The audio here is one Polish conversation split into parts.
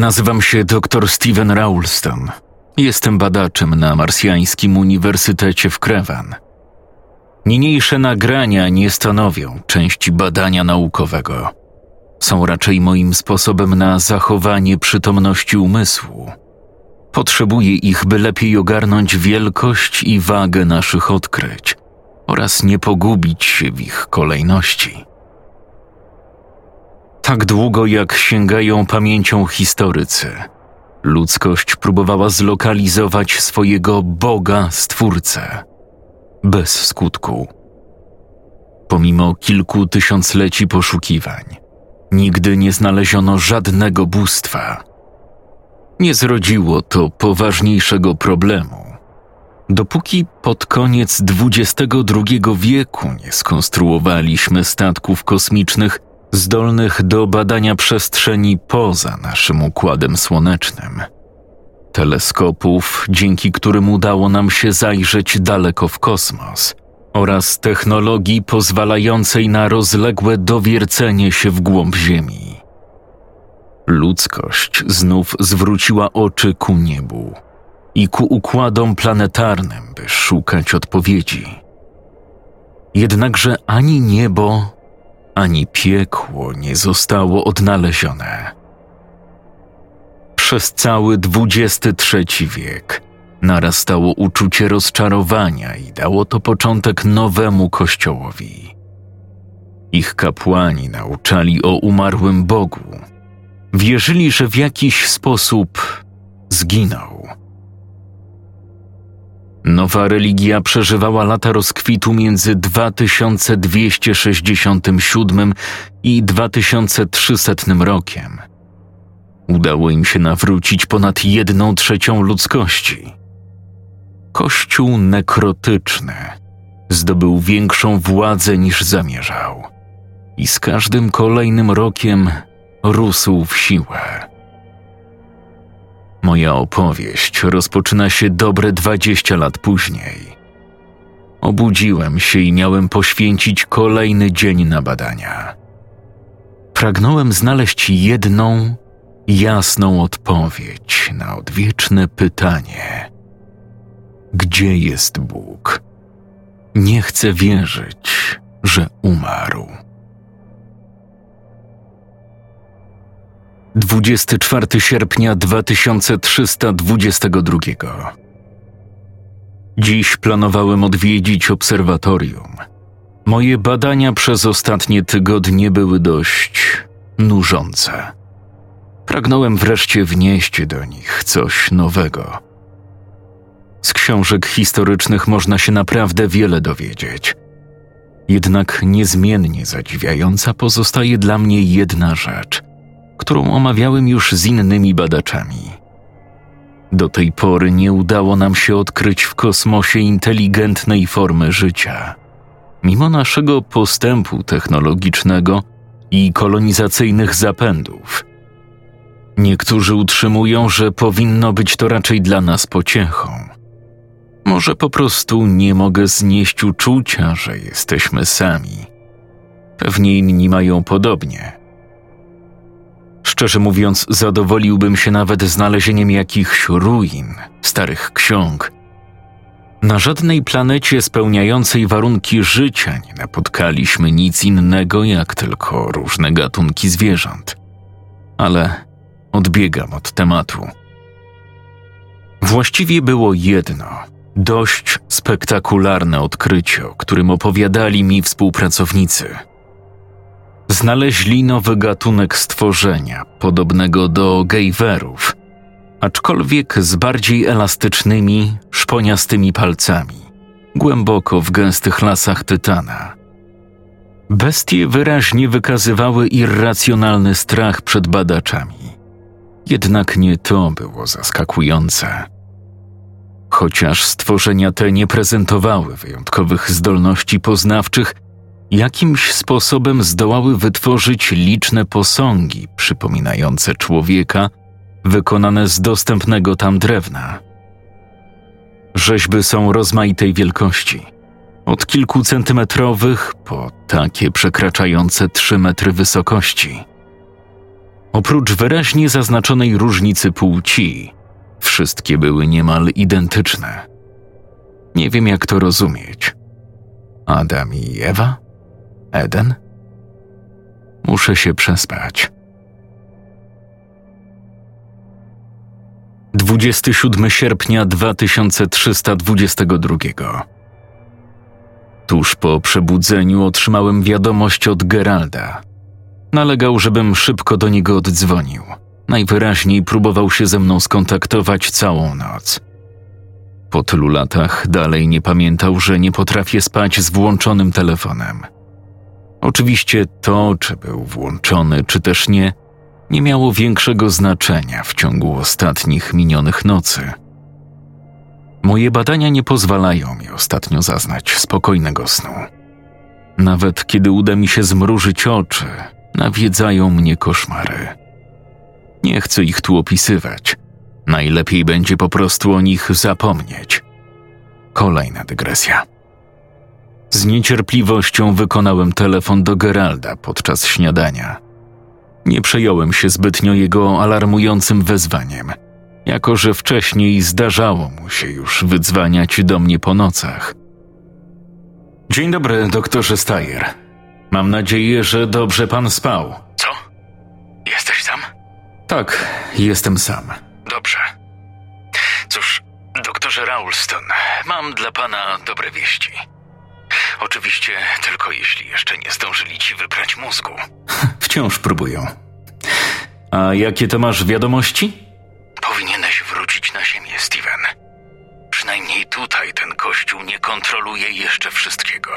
Nazywam się dr Steven Raulston. Jestem badaczem na Marsjańskim Uniwersytecie w Krewan. Niniejsze nagrania nie stanowią części badania naukowego. Są raczej moim sposobem na zachowanie przytomności umysłu. Potrzebuję ich, by lepiej ogarnąć wielkość i wagę naszych odkryć oraz nie pogubić się w ich kolejności. Tak długo jak sięgają pamięcią historycy, ludzkość próbowała zlokalizować swojego Boga Stwórcę. Bez skutku. Pomimo kilku tysiącleci poszukiwań, nigdy nie znaleziono żadnego bóstwa. Nie zrodziło to poważniejszego problemu, dopóki pod koniec XXI wieku nie skonstruowaliśmy statków kosmicznych zdolnych do badania przestrzeni poza naszym układem słonecznym. Teleskopów, dzięki którym udało nam się zajrzeć daleko w kosmos, oraz technologii pozwalającej na rozległe dowiercenie się w głąb Ziemi. Ludzkość znów zwróciła oczy ku niebu i ku układom planetarnym, by szukać odpowiedzi. Jednakże ani niebo, ani piekło nie zostało odnalezione. Przez cały XXIII wiek narastało uczucie rozczarowania i dało to początek nowemu kościołowi. Ich kapłani nauczali o umarłym Bogu. Wierzyli, że w jakiś sposób zginął. Nowa religia przeżywała lata rozkwitu między 2267 i 2300 rokiem. Udało im się nawrócić ponad jedną trzecią ludzkości. Kościół nekrotyczny zdobył większą władzę niż zamierzał i z każdym kolejnym rokiem rósł w siłę. Moja opowieść rozpoczyna się dobre dwadzieścia lat później. Obudziłem się i miałem poświęcić kolejny dzień na badania. Pragnąłem znaleźć jedną, jasną odpowiedź na odwieczne pytanie: Gdzie jest Bóg? Nie chcę wierzyć, że umarł. 24 sierpnia 2322. Dziś planowałem odwiedzić obserwatorium. Moje badania przez ostatnie tygodnie były dość nużące. Pragnąłem wreszcie wnieść do nich coś nowego. Z książek historycznych można się naprawdę wiele dowiedzieć. Jednak niezmiennie zadziwiająca pozostaje dla mnie jedna rzecz – którą omawiałem już z innymi badaczami. Do tej pory nie udało nam się odkryć w kosmosie inteligentnej formy życia, mimo naszego postępu technologicznego i kolonizacyjnych zapędów. Niektórzy utrzymują, że powinno być to raczej dla nas pociechą. Może po prostu nie mogę znieść uczucia, że jesteśmy sami. Pewnie inni mają podobnie Szczerze mówiąc, zadowoliłbym się nawet znalezieniem jakichś ruin, starych ksiąg. Na żadnej planecie spełniającej warunki życia nie napotkaliśmy nic innego jak tylko różne gatunki zwierząt. Ale odbiegam od tematu. Właściwie było jedno, dość spektakularne odkrycie, o którym opowiadali mi współpracownicy – znaleźli nowy gatunek stworzenia, podobnego do gejwerów, aczkolwiek z bardziej elastycznymi, szponiastymi palcami, głęboko w gęstych lasach tytana. Bestie wyraźnie wykazywały irracjonalny strach przed badaczami. Jednak nie to było zaskakujące. Chociaż stworzenia te nie prezentowały wyjątkowych zdolności poznawczych, jakimś sposobem zdołały wytworzyć liczne posągi przypominające człowieka, wykonane z dostępnego tam drewna. Rzeźby są rozmaitej wielkości, od kilku centymetrowych po takie przekraczające trzy metry wysokości. Oprócz wyraźnie zaznaczonej różnicy płci, wszystkie były niemal identyczne. Nie wiem, jak to rozumieć. Adam i Ewa? Eden? Muszę się przespać. 27 sierpnia 2322. Tuż po przebudzeniu otrzymałem wiadomość od Geralda. Nalegał, żebym szybko do niego oddzwonił. Najwyraźniej próbował się ze mną skontaktować całą noc. Po tylu latach dalej nie pamiętał, że nie potrafię spać z włączonym telefonem. Oczywiście to, czy był włączony, czy też nie, nie miało większego znaczenia w ciągu ostatnich minionych nocy. Moje badania nie pozwalają mi ostatnio zaznać spokojnego snu. Nawet kiedy uda mi się zmrużyć oczy, nawiedzają mnie koszmary. Nie chcę ich tu opisywać. Najlepiej będzie po prostu o nich zapomnieć. Kolejna dygresja. Z niecierpliwością wykonałem telefon do Geralda podczas śniadania. Nie przejąłem się zbytnio jego alarmującym wezwaniem, jako że wcześniej zdarzało mu się już wydzwaniać do mnie po nocach. Dzień dobry, doktorze Stajer. Mam nadzieję, że dobrze pan spał. Co? Jesteś sam? Tak, jestem sam. Dobrze. Cóż, doktorze Raulston, mam dla pana dobre wieści. Oczywiście tylko jeśli jeszcze nie zdążyli ci wybrać mózgu. Wciąż próbują. A jakie to masz wiadomości? Powinieneś wrócić na ziemię, Steven. Przynajmniej tutaj ten kościół nie kontroluje jeszcze wszystkiego.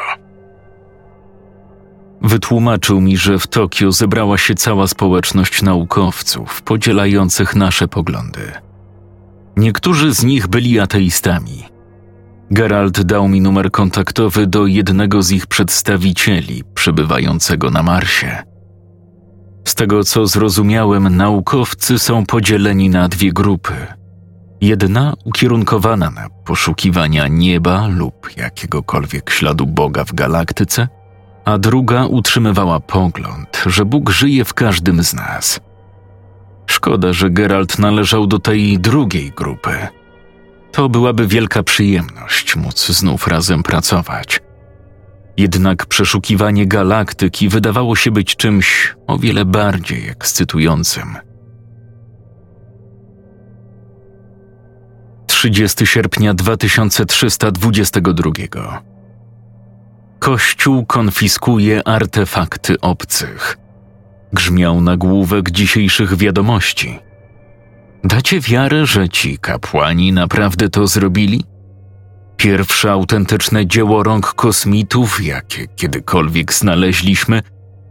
Wytłumaczył mi, że w Tokio zebrała się cała społeczność naukowców podzielających nasze poglądy. Niektórzy z nich byli ateistami. Gerald dał mi numer kontaktowy do jednego z ich przedstawicieli przebywającego na Marsie. Z tego co zrozumiałem, naukowcy są podzieleni na dwie grupy. Jedna ukierunkowana na poszukiwania nieba lub jakiegokolwiek śladu Boga w galaktyce, a druga utrzymywała pogląd, że Bóg żyje w każdym z nas. Szkoda, że Geralt należał do tej drugiej grupy. To byłaby wielka przyjemność móc znów razem pracować. Jednak przeszukiwanie galaktyki wydawało się być czymś o wiele bardziej ekscytującym. 30 sierpnia 2322. Kościół konfiskuje artefakty obcych. Grzmiał nagłówek dzisiejszych wiadomości. Dacie wiarę, że ci kapłani naprawdę to zrobili? Pierwsze autentyczne dzieło rąk kosmitów, jakie kiedykolwiek znaleźliśmy,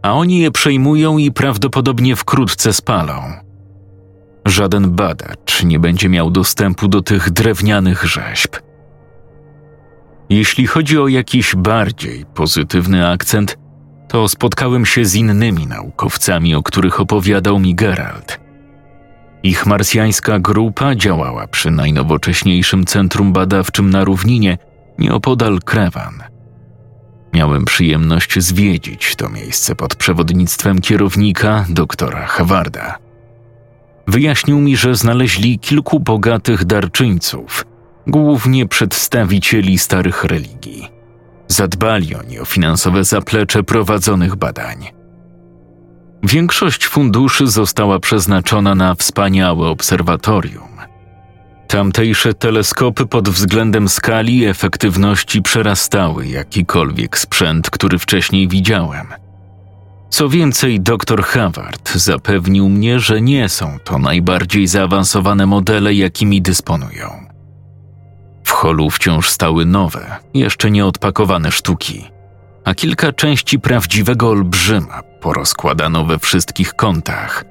a oni je przejmują i prawdopodobnie wkrótce spalą. Żaden badacz nie będzie miał dostępu do tych drewnianych rzeźb. Jeśli chodzi o jakiś bardziej pozytywny akcent, to spotkałem się z innymi naukowcami, o których opowiadał mi Gerald. Ich marsjańska grupa działała przy najnowocześniejszym centrum badawczym na równinie, nieopodal Krewan. Miałem przyjemność zwiedzić to miejsce pod przewodnictwem kierownika doktora Hawarda. Wyjaśnił mi, że znaleźli kilku bogatych darczyńców, głównie przedstawicieli starych religii. Zadbali oni o finansowe zaplecze prowadzonych badań. Większość funduszy została przeznaczona na wspaniałe obserwatorium. Tamtejsze teleskopy pod względem skali i efektywności przerastały jakikolwiek sprzęt, który wcześniej widziałem. Co więcej, dr Howard zapewnił mnie, że nie są to najbardziej zaawansowane modele, jakimi dysponują. W holu wciąż stały nowe, jeszcze nieodpakowane sztuki, a kilka części prawdziwego olbrzyma porozkładano we wszystkich kątach.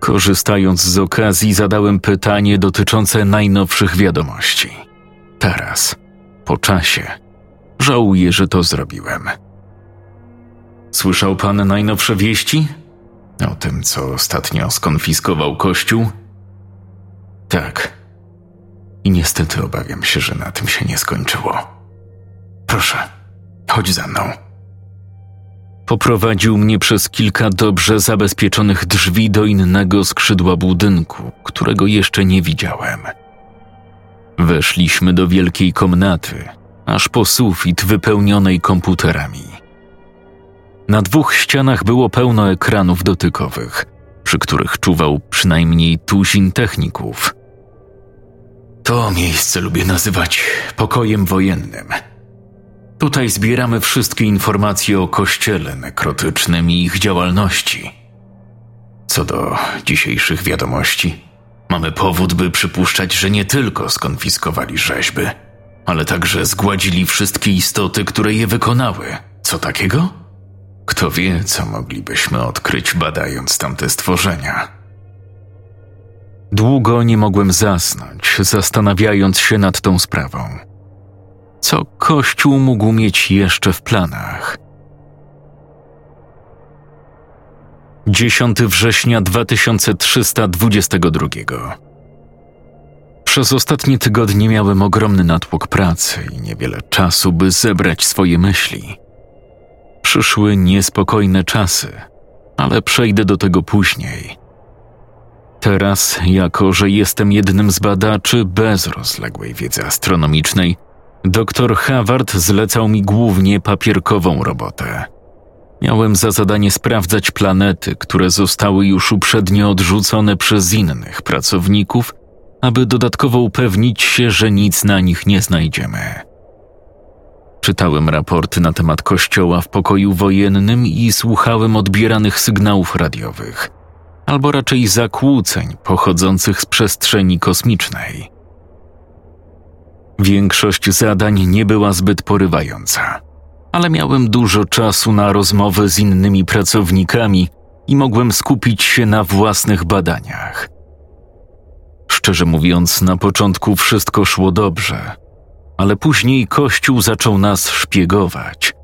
Korzystając z okazji, zadałem pytanie dotyczące najnowszych wiadomości. Teraz, po czasie, żałuję, że to zrobiłem. Słyszał pan najnowsze wieści? O tym, co ostatnio skonfiskował Kościół? Tak. I niestety obawiam się, że na tym się nie skończyło. Proszę, chodź za mną. Poprowadził mnie przez kilka dobrze zabezpieczonych drzwi do innego skrzydła budynku, którego jeszcze nie widziałem. Weszliśmy do wielkiej komnaty, aż po sufit wypełnionej komputerami. Na dwóch ścianach było pełno ekranów dotykowych, przy których czuwał przynajmniej tuzin techników. To miejsce lubię nazywać pokojem wojennym – Tutaj zbieramy wszystkie informacje o kościele nekrotycznym i ich działalności. Co do dzisiejszych wiadomości, mamy powód, by przypuszczać, że nie tylko skonfiskowali rzeźby, ale także zgładzili wszystkie istoty, które je wykonały. Co takiego? Kto wie, co moglibyśmy odkryć, badając tamte stworzenia. Długo nie mogłem zasnąć, zastanawiając się nad tą sprawą co Kościół mógł mieć jeszcze w planach. 10 września 2322. Przez ostatnie tygodnie miałem ogromny natłok pracy i niewiele czasu, by zebrać swoje myśli. Przyszły niespokojne czasy, ale przejdę do tego później. Teraz, jako że jestem jednym z badaczy bez rozległej wiedzy astronomicznej, Doktor Howard zlecał mi głównie papierkową robotę. Miałem za zadanie sprawdzać planety, które zostały już uprzednio odrzucone przez innych pracowników, aby dodatkowo upewnić się, że nic na nich nie znajdziemy. Czytałem raporty na temat kościoła w pokoju wojennym i słuchałem odbieranych sygnałów radiowych, albo raczej zakłóceń pochodzących z przestrzeni kosmicznej. Większość zadań nie była zbyt porywająca, ale miałem dużo czasu na rozmowy z innymi pracownikami i mogłem skupić się na własnych badaniach. Szczerze mówiąc, na początku wszystko szło dobrze, ale później Kościół zaczął nas szpiegować.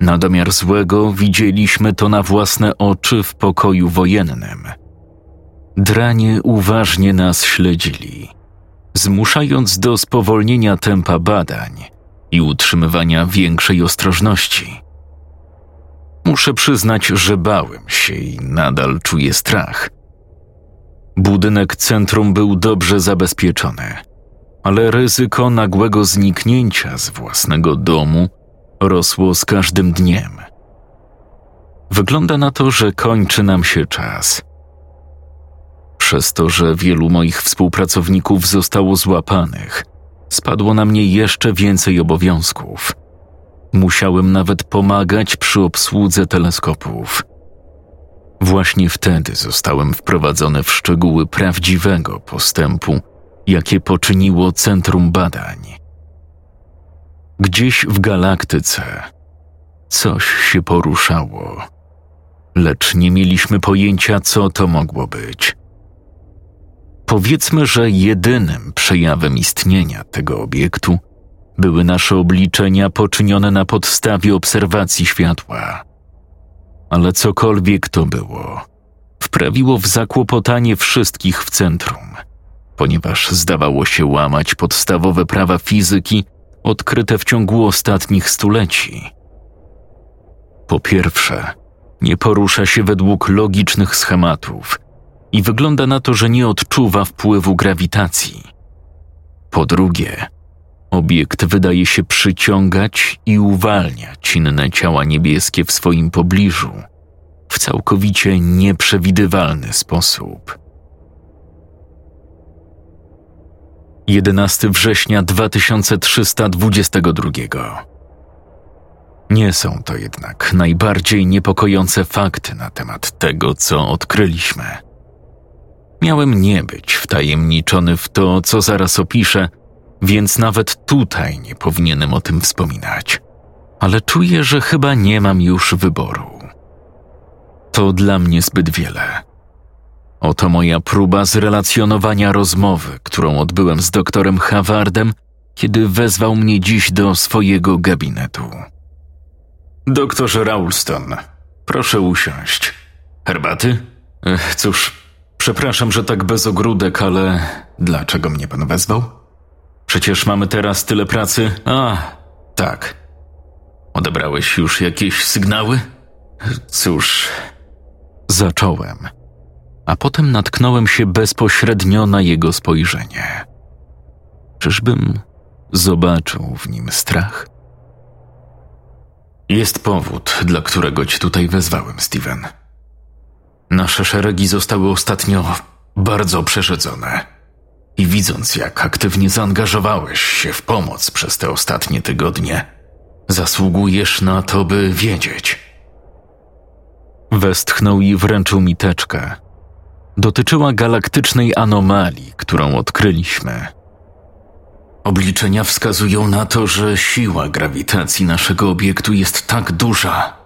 Na domiar złego widzieliśmy to na własne oczy w pokoju wojennym. Dranie uważnie nas śledzili zmuszając do spowolnienia tempa badań i utrzymywania większej ostrożności. Muszę przyznać, że bałem się i nadal czuję strach. Budynek centrum był dobrze zabezpieczony, ale ryzyko nagłego zniknięcia z własnego domu rosło z każdym dniem. Wygląda na to, że kończy nam się czas – przez to, że wielu moich współpracowników zostało złapanych, spadło na mnie jeszcze więcej obowiązków. Musiałem nawet pomagać przy obsłudze teleskopów. Właśnie wtedy zostałem wprowadzony w szczegóły prawdziwego postępu, jakie poczyniło Centrum Badań. Gdzieś w galaktyce coś się poruszało, lecz nie mieliśmy pojęcia, co to mogło być. Powiedzmy, że jedynym przejawem istnienia tego obiektu były nasze obliczenia poczynione na podstawie obserwacji światła. Ale cokolwiek to było, wprawiło w zakłopotanie wszystkich w centrum, ponieważ zdawało się łamać podstawowe prawa fizyki odkryte w ciągu ostatnich stuleci. Po pierwsze, nie porusza się według logicznych schematów – i wygląda na to, że nie odczuwa wpływu grawitacji. Po drugie, obiekt wydaje się przyciągać i uwalniać inne ciała niebieskie w swoim pobliżu w całkowicie nieprzewidywalny sposób. 11 września 2322. Nie są to jednak najbardziej niepokojące fakty na temat tego, co odkryliśmy. Miałem nie być wtajemniczony w to, co zaraz opiszę, więc nawet tutaj nie powinienem o tym wspominać. Ale czuję, że chyba nie mam już wyboru. To dla mnie zbyt wiele. Oto moja próba zrelacjonowania rozmowy, którą odbyłem z doktorem Havardem, kiedy wezwał mnie dziś do swojego gabinetu. Doktorze Raulston, proszę usiąść. Herbaty? Cóż, przepraszam, że tak bez ogródek, ale dlaczego mnie pan wezwał? Przecież mamy teraz tyle pracy. A, tak. Odebrałeś już jakieś sygnały? Cóż, zacząłem, a potem natknąłem się bezpośrednio na jego spojrzenie. Czyżbym zobaczył w nim strach? Jest powód, dla którego cię tutaj wezwałem, Steven. Nasze szeregi zostały ostatnio bardzo przerzedzone. I widząc, jak aktywnie zaangażowałeś się w pomoc przez te ostatnie tygodnie, zasługujesz na to, by wiedzieć. Westchnął i wręczył mi teczkę. Dotyczyła galaktycznej anomalii, którą odkryliśmy. Obliczenia wskazują na to, że siła grawitacji naszego obiektu jest tak duża,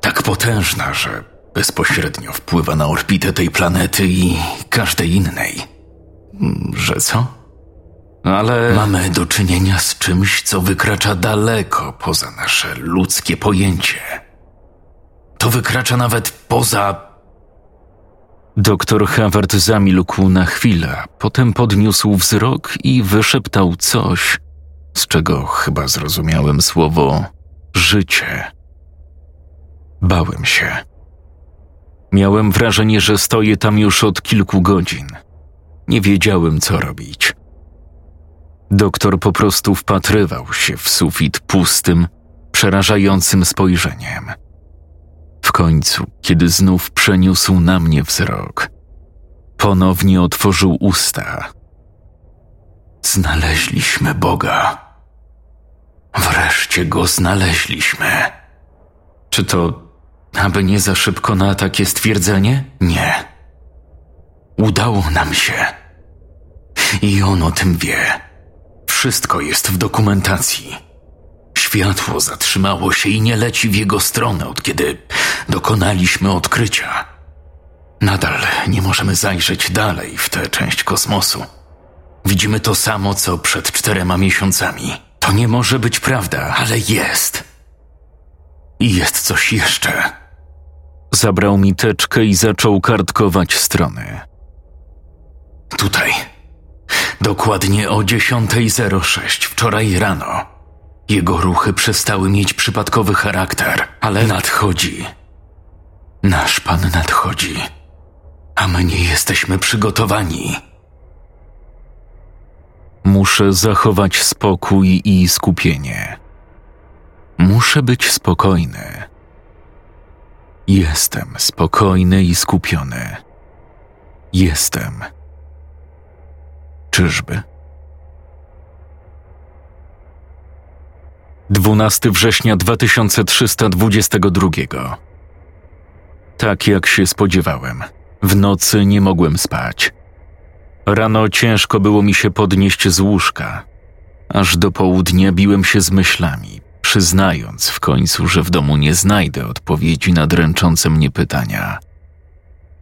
tak potężna, że bezpośrednio wpływa na orbitę tej planety i każdej innej. Że co? Ale mamy do czynienia z czymś, co wykracza daleko poza nasze ludzkie pojęcie. To wykracza nawet poza. Doktor Howard zamilkł na chwilę, potem podniósł wzrok i wyszeptał coś, z czego chyba zrozumiałem słowo życie. Bałem się. Miałem wrażenie, że stoję tam już od kilku godzin. Nie wiedziałem, co robić. Doktor po prostu wpatrywał się w sufit pustym, przerażającym spojrzeniem. W końcu, kiedy znów przeniósł na mnie wzrok, ponownie otworzył usta. Znaleźliśmy Boga. Wreszcie go znaleźliśmy. Czy to aby nie za szybko na takie stwierdzenie? Nie. Udało nam się. I on o tym wie. Wszystko jest w dokumentacji. Światło zatrzymało się i nie leci w jego stronę, od kiedy dokonaliśmy odkrycia. Nadal nie możemy zajrzeć dalej w tę część kosmosu. Widzimy to samo, co przed czterema miesiącami. To nie może być prawda, ale jest. I jest coś jeszcze. Zabrał mi teczkę i zaczął kartkować strony. Tutaj. Dokładnie o 10.06 wczoraj rano. Jego ruchy przestały mieć przypadkowy charakter, ale nadchodzi. Nasz pan nadchodzi. A my nie jesteśmy przygotowani. Muszę zachować spokój i skupienie. Muszę być spokojny. Jestem spokojny i skupiony. Jestem. Czyżby? 12 września 2322. Tak jak się spodziewałem, w nocy nie mogłem spać. Rano ciężko było mi się podnieść z łóżka. Aż do południa biłem się z myślami, przyznając w końcu, że w domu nie znajdę odpowiedzi na dręczące mnie pytania.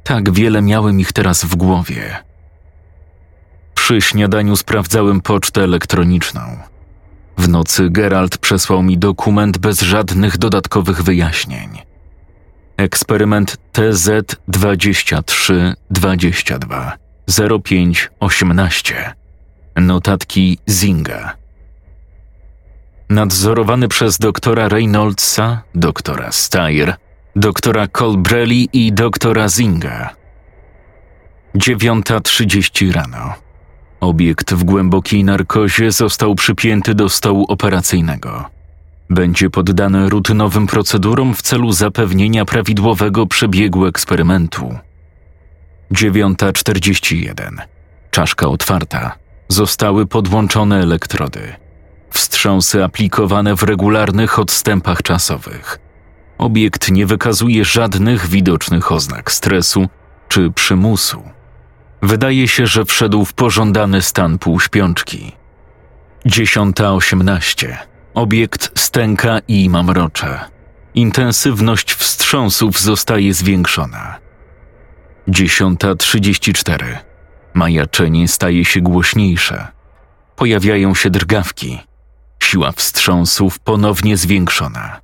Tak wiele miałem ich teraz w głowie. Przy śniadaniu sprawdzałem pocztę elektroniczną. W nocy Geralt przesłał mi dokument bez żadnych dodatkowych wyjaśnień. Eksperyment TZ2322 0518 Notatki Zinga nadzorowany przez doktora Reynoldsa, doktora Steyer, doktora Colbrelli i doktora Zinga. 9.30 rano. Obiekt w głębokiej narkozie został przypięty do stołu operacyjnego. Będzie poddany rutynowym procedurom w celu zapewnienia prawidłowego przebiegu eksperymentu. 9.41. Czaszka otwarta. Zostały podłączone elektrody. Wstrząsy aplikowane w regularnych odstępach czasowych. Obiekt nie wykazuje żadnych widocznych oznak stresu czy przymusu. Wydaje się, że wszedł w pożądany stan półśpiączki. 10.18. Obiekt stęka i mamrocze. Intensywność wstrząsów zostaje zwiększona. 10.34. Majaczenie staje się głośniejsze. Pojawiają się drgawki. Siła wstrząsów ponownie zwiększona.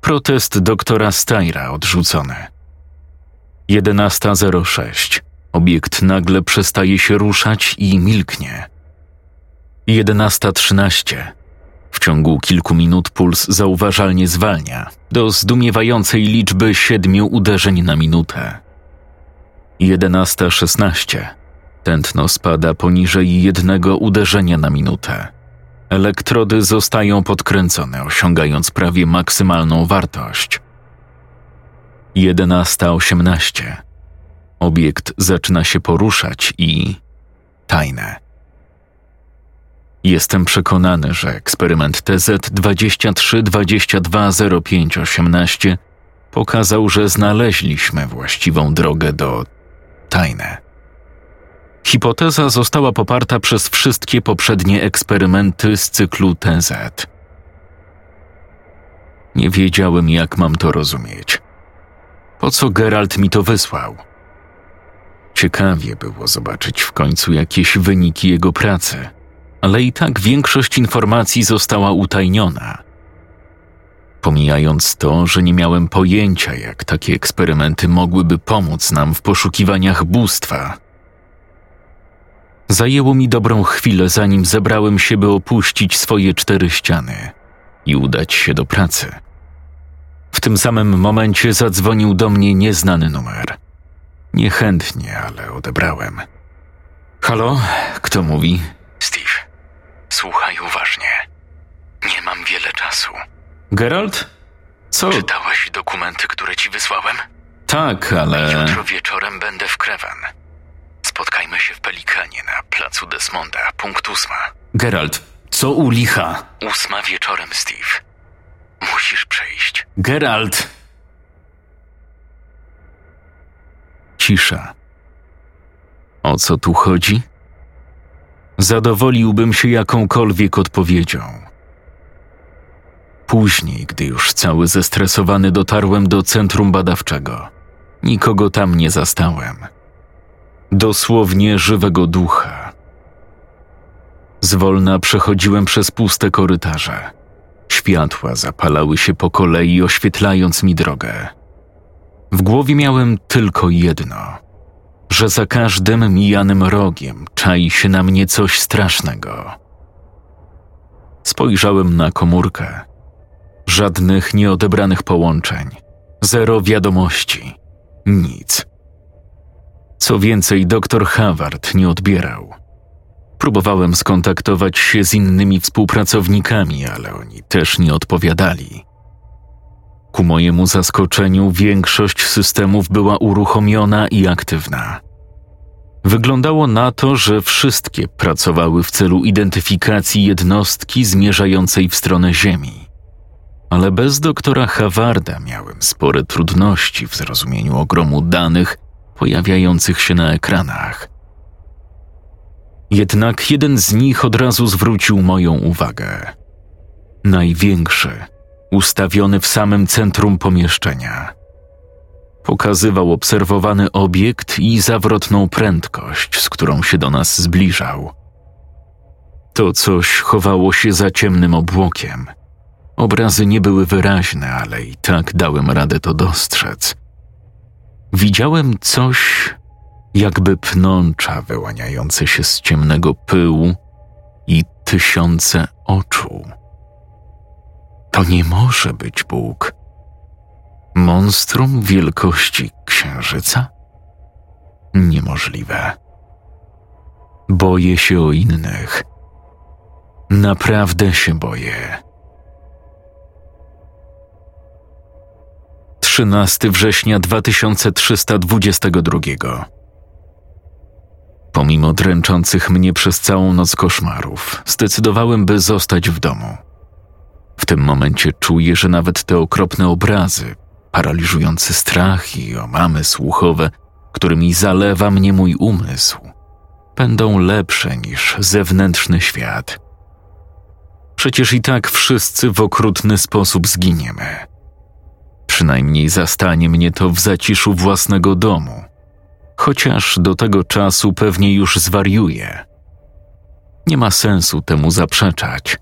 Protest doktora Stajra odrzucony. 11.06. Obiekt nagle przestaje się ruszać i milknie. 11.13. W ciągu kilku minut puls zauważalnie zwalnia do zdumiewającej liczby siedmiu uderzeń na minutę. 11.16. Tętno spada poniżej jednego uderzenia na minutę. Elektrody zostają podkręcone, osiągając prawie maksymalną wartość. 11.18. Obiekt zaczyna się poruszać i tajne. Jestem przekonany, że eksperyment TZ-23220518 pokazał, że znaleźliśmy właściwą drogę do tajne. Hipoteza została poparta przez wszystkie poprzednie eksperymenty z cyklu TZ. Nie wiedziałem, jak mam to rozumieć. Po co Geralt mi to wysłał? Ciekawie było zobaczyć w końcu jakieś wyniki jego pracy, ale i tak większość informacji została utajniona. Pomijając to, że nie miałem pojęcia, jak takie eksperymenty mogłyby pomóc nam w poszukiwaniach bóstwa. Zajęło mi dobrą chwilę, zanim zebrałem się, by opuścić swoje cztery ściany i udać się do pracy. W tym samym momencie zadzwonił do mnie nieznany numer. Niechętnie, ale odebrałem. Halo, kto mówi? Steve, słuchaj uważnie. Nie mam wiele czasu. Geralt? Co? Czytałeś dokumenty, które ci wysłałem? Tak, ale. Jutro wieczorem będę w Krewan. Spotkajmy się w Pelikanie na placu Desmonda, punkt ósma. Geralt, co u licha? Ósma wieczorem, Steve. Musisz przejść. Geralt! Cisza. O co tu chodzi? Zadowoliłbym się jakąkolwiek odpowiedzią. Później, gdy już cały zestresowany dotarłem do centrum badawczego, nikogo tam nie zastałem. Dosłownie żywego ducha. Zwolna przechodziłem przez puste korytarze. Światła zapalały się po kolei, oświetlając mi drogę. W głowie miałem tylko jedno: że za każdym mijanym rogiem czai się na mnie coś strasznego. Spojrzałem na komórkę. Żadnych nieodebranych połączeń, zero wiadomości, nic. Co więcej, doktor Howard nie odbierał. Próbowałem skontaktować się z innymi współpracownikami, ale oni też nie odpowiadali. Ku mojemu zaskoczeniu, większość systemów była uruchomiona i aktywna. Wyglądało na to, że wszystkie pracowały w celu identyfikacji jednostki zmierzającej w stronę Ziemi. Ale bez doktora Hawarda miałem spore trudności w zrozumieniu ogromu danych pojawiających się na ekranach. Jednak jeden z nich od razu zwrócił moją uwagę. Największy, ustawiony w samym centrum pomieszczenia. Pokazywał obserwowany obiekt i zawrotną prędkość, z którą się do nas zbliżał. To coś chowało się za ciemnym obłokiem. Obrazy nie były wyraźne, ale i tak dałem radę to dostrzec. Widziałem coś, jakby pnącza wyłaniające się z ciemnego pyłu i tysiące oczu. To nie może być Bóg. Monstrum wielkości księżyca? Niemożliwe. Boję się o innych. Naprawdę się boję. 13 września 2322. Pomimo dręczących mnie przez całą noc koszmarów, zdecydowałem, by zostać w domu. W tym momencie czuję, że nawet te okropne obrazy, paraliżujący strach i omamy słuchowe, którymi zalewa mnie mój umysł, będą lepsze niż zewnętrzny świat. Przecież i tak wszyscy w okrutny sposób zginiemy. Przynajmniej zastanie mnie to w zaciszu własnego domu. Chociaż do tego czasu pewnie już zwariuję. Nie ma sensu temu zaprzeczać.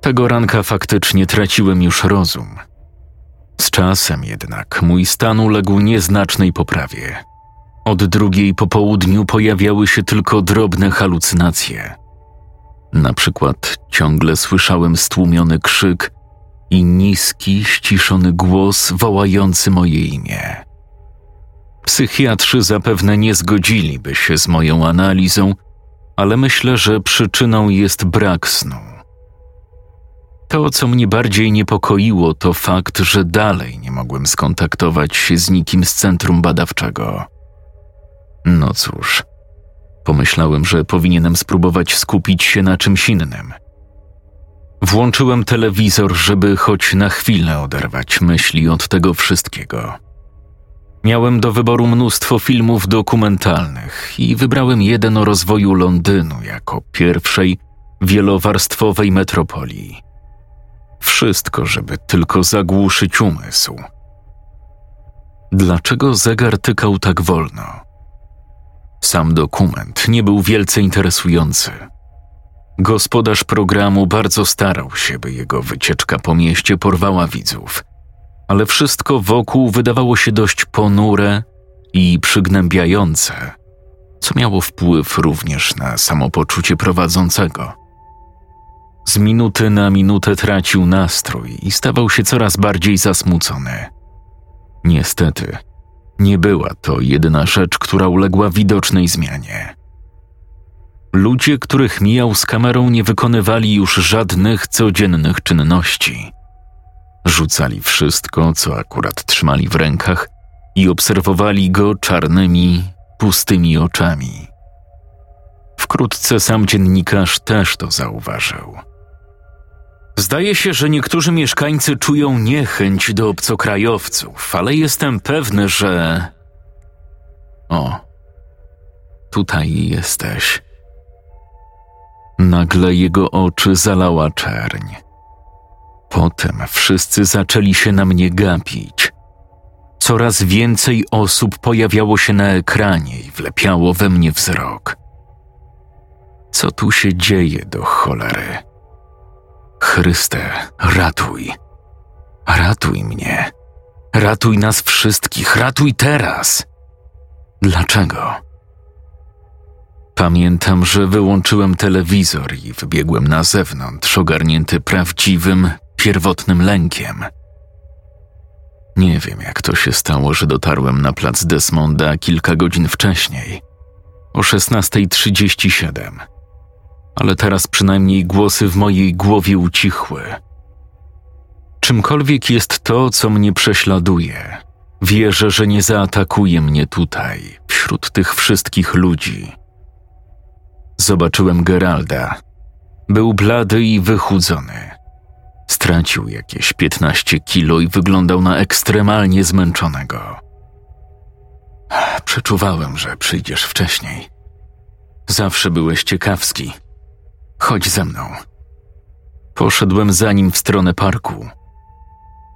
Tego ranka faktycznie traciłem już rozum. Z czasem jednak mój stan uległ nieznacznej poprawie. Od drugiej po południu pojawiały się tylko drobne halucynacje. Na przykład ciągle słyszałem stłumiony krzyk i niski, ściszony głos wołający moje imię. Psychiatrzy zapewne nie zgodziliby się z moją analizą, ale myślę, że przyczyną jest brak snu. To, co mnie bardziej niepokoiło, to fakt, że dalej nie mogłem skontaktować się z nikim z centrum badawczego. No cóż, pomyślałem, że powinienem spróbować skupić się na czymś innym. Włączyłem telewizor, żeby choć na chwilę oderwać myśli od tego wszystkiego. Miałem do wyboru mnóstwo filmów dokumentalnych i wybrałem jeden o rozwoju Londynu jako pierwszej wielowarstwowej metropolii. Wszystko, żeby tylko zagłuszyć umysł. Dlaczego zegar tykał tak wolno? Sam dokument nie był wielce interesujący. Gospodarz programu bardzo starał się, by jego wycieczka po mieście porwała widzów, ale wszystko wokół wydawało się dość ponure i przygnębiające, co miało wpływ również na samopoczucie prowadzącego. Z minuty na minutę tracił nastrój i stawał się coraz bardziej zasmucony. Niestety, nie była to jedyna rzecz, która uległa widocznej zmianie. Ludzie, których mijał z kamerą, nie wykonywali już żadnych codziennych czynności. Rzucali wszystko, co akurat trzymali w rękach i obserwowali go czarnymi, pustymi oczami. Wkrótce sam dziennikarz też to zauważył. Zdaje się, że niektórzy mieszkańcy czują niechęć do obcokrajowców, ale jestem pewny, że. O, tutaj jesteś. Nagle jego oczy zalała czerń. Potem wszyscy zaczęli się na mnie gapić. Coraz więcej osób pojawiało się na ekranie i wlepiało we mnie wzrok. Co tu się dzieje do cholery? Chryste, ratuj. Ratuj mnie. Ratuj nas wszystkich, ratuj teraz. Dlaczego? Pamiętam, że wyłączyłem telewizor i wybiegłem na zewnątrz, ogarnięty prawdziwym, pierwotnym lękiem. Nie wiem, jak to się stało, że dotarłem na plac Desmonda kilka godzin wcześniej, o 16.37 ale teraz przynajmniej głosy w mojej głowie ucichły. Czymkolwiek jest to, co mnie prześladuje, wierzę, że nie zaatakuje mnie tutaj, wśród tych wszystkich ludzi. Zobaczyłem Geralda. Był blady i wychudzony. Stracił jakieś 15 kilo i wyglądał na ekstremalnie zmęczonego. Przeczuwałem, że przyjdziesz wcześniej. Zawsze byłeś ciekawski Chodź ze mną. Poszedłem za nim w stronę parku.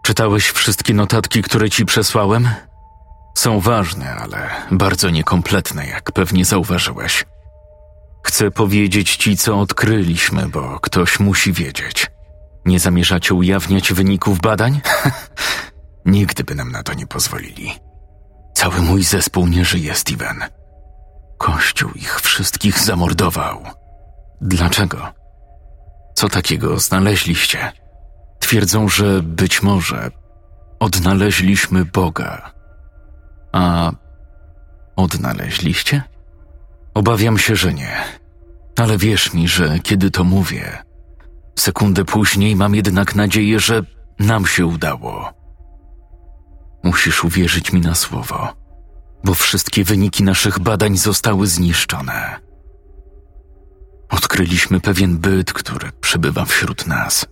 Czytałeś wszystkie notatki, które ci przesłałem? Są ważne, ale bardzo niekompletne, jak pewnie zauważyłeś. Chcę powiedzieć ci, co odkryliśmy, bo ktoś musi wiedzieć. Nie zamierzacie ujawniać wyników badań? Nigdy by nam na to nie pozwolili. Cały mój zespół nie żyje, Steven. Kościół ich wszystkich zamordował. Dlaczego? Co takiego znaleźliście? Twierdzą, że być może odnaleźliśmy Boga. A odnaleźliście? Obawiam się, że nie. Ale wierz mi, że kiedy to mówię, sekundę później mam jednak nadzieję, że nam się udało. Musisz uwierzyć mi na słowo, bo wszystkie wyniki naszych badań zostały zniszczone odkryliśmy pewien byt, który przybywa wśród nas.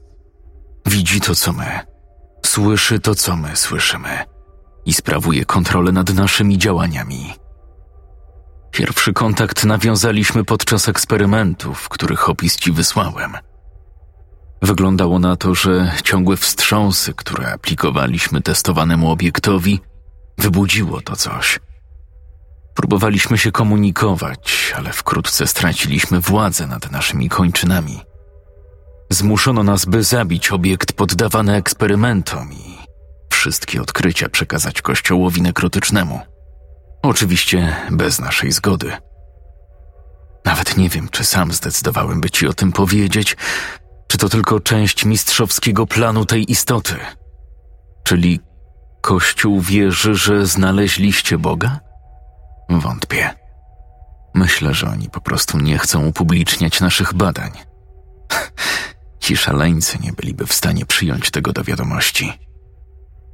Widzi to, co my, słyszy to, co my słyszymy i sprawuje kontrolę nad naszymi działaniami. Pierwszy kontakt nawiązaliśmy podczas eksperymentów, których opis ci wysłałem. Wyglądało na to, że ciągłe wstrząsy, które aplikowaliśmy testowanemu obiektowi, wybudziło to coś. Próbowaliśmy się komunikować, ale wkrótce straciliśmy władzę nad naszymi kończynami. Zmuszono nas, by zabić obiekt poddawany eksperymentom i wszystkie odkrycia przekazać kościołowi nekrotycznemu. Oczywiście bez naszej zgody. Nawet nie wiem, czy sam zdecydowałem, by ci o tym powiedzieć, czy to tylko część mistrzowskiego planu tej istoty. Czyli Kościół wierzy, że znaleźliście Boga? Wątpię. Myślę, że oni po prostu nie chcą upubliczniać naszych badań. Ci szaleńcy nie byliby w stanie przyjąć tego do wiadomości.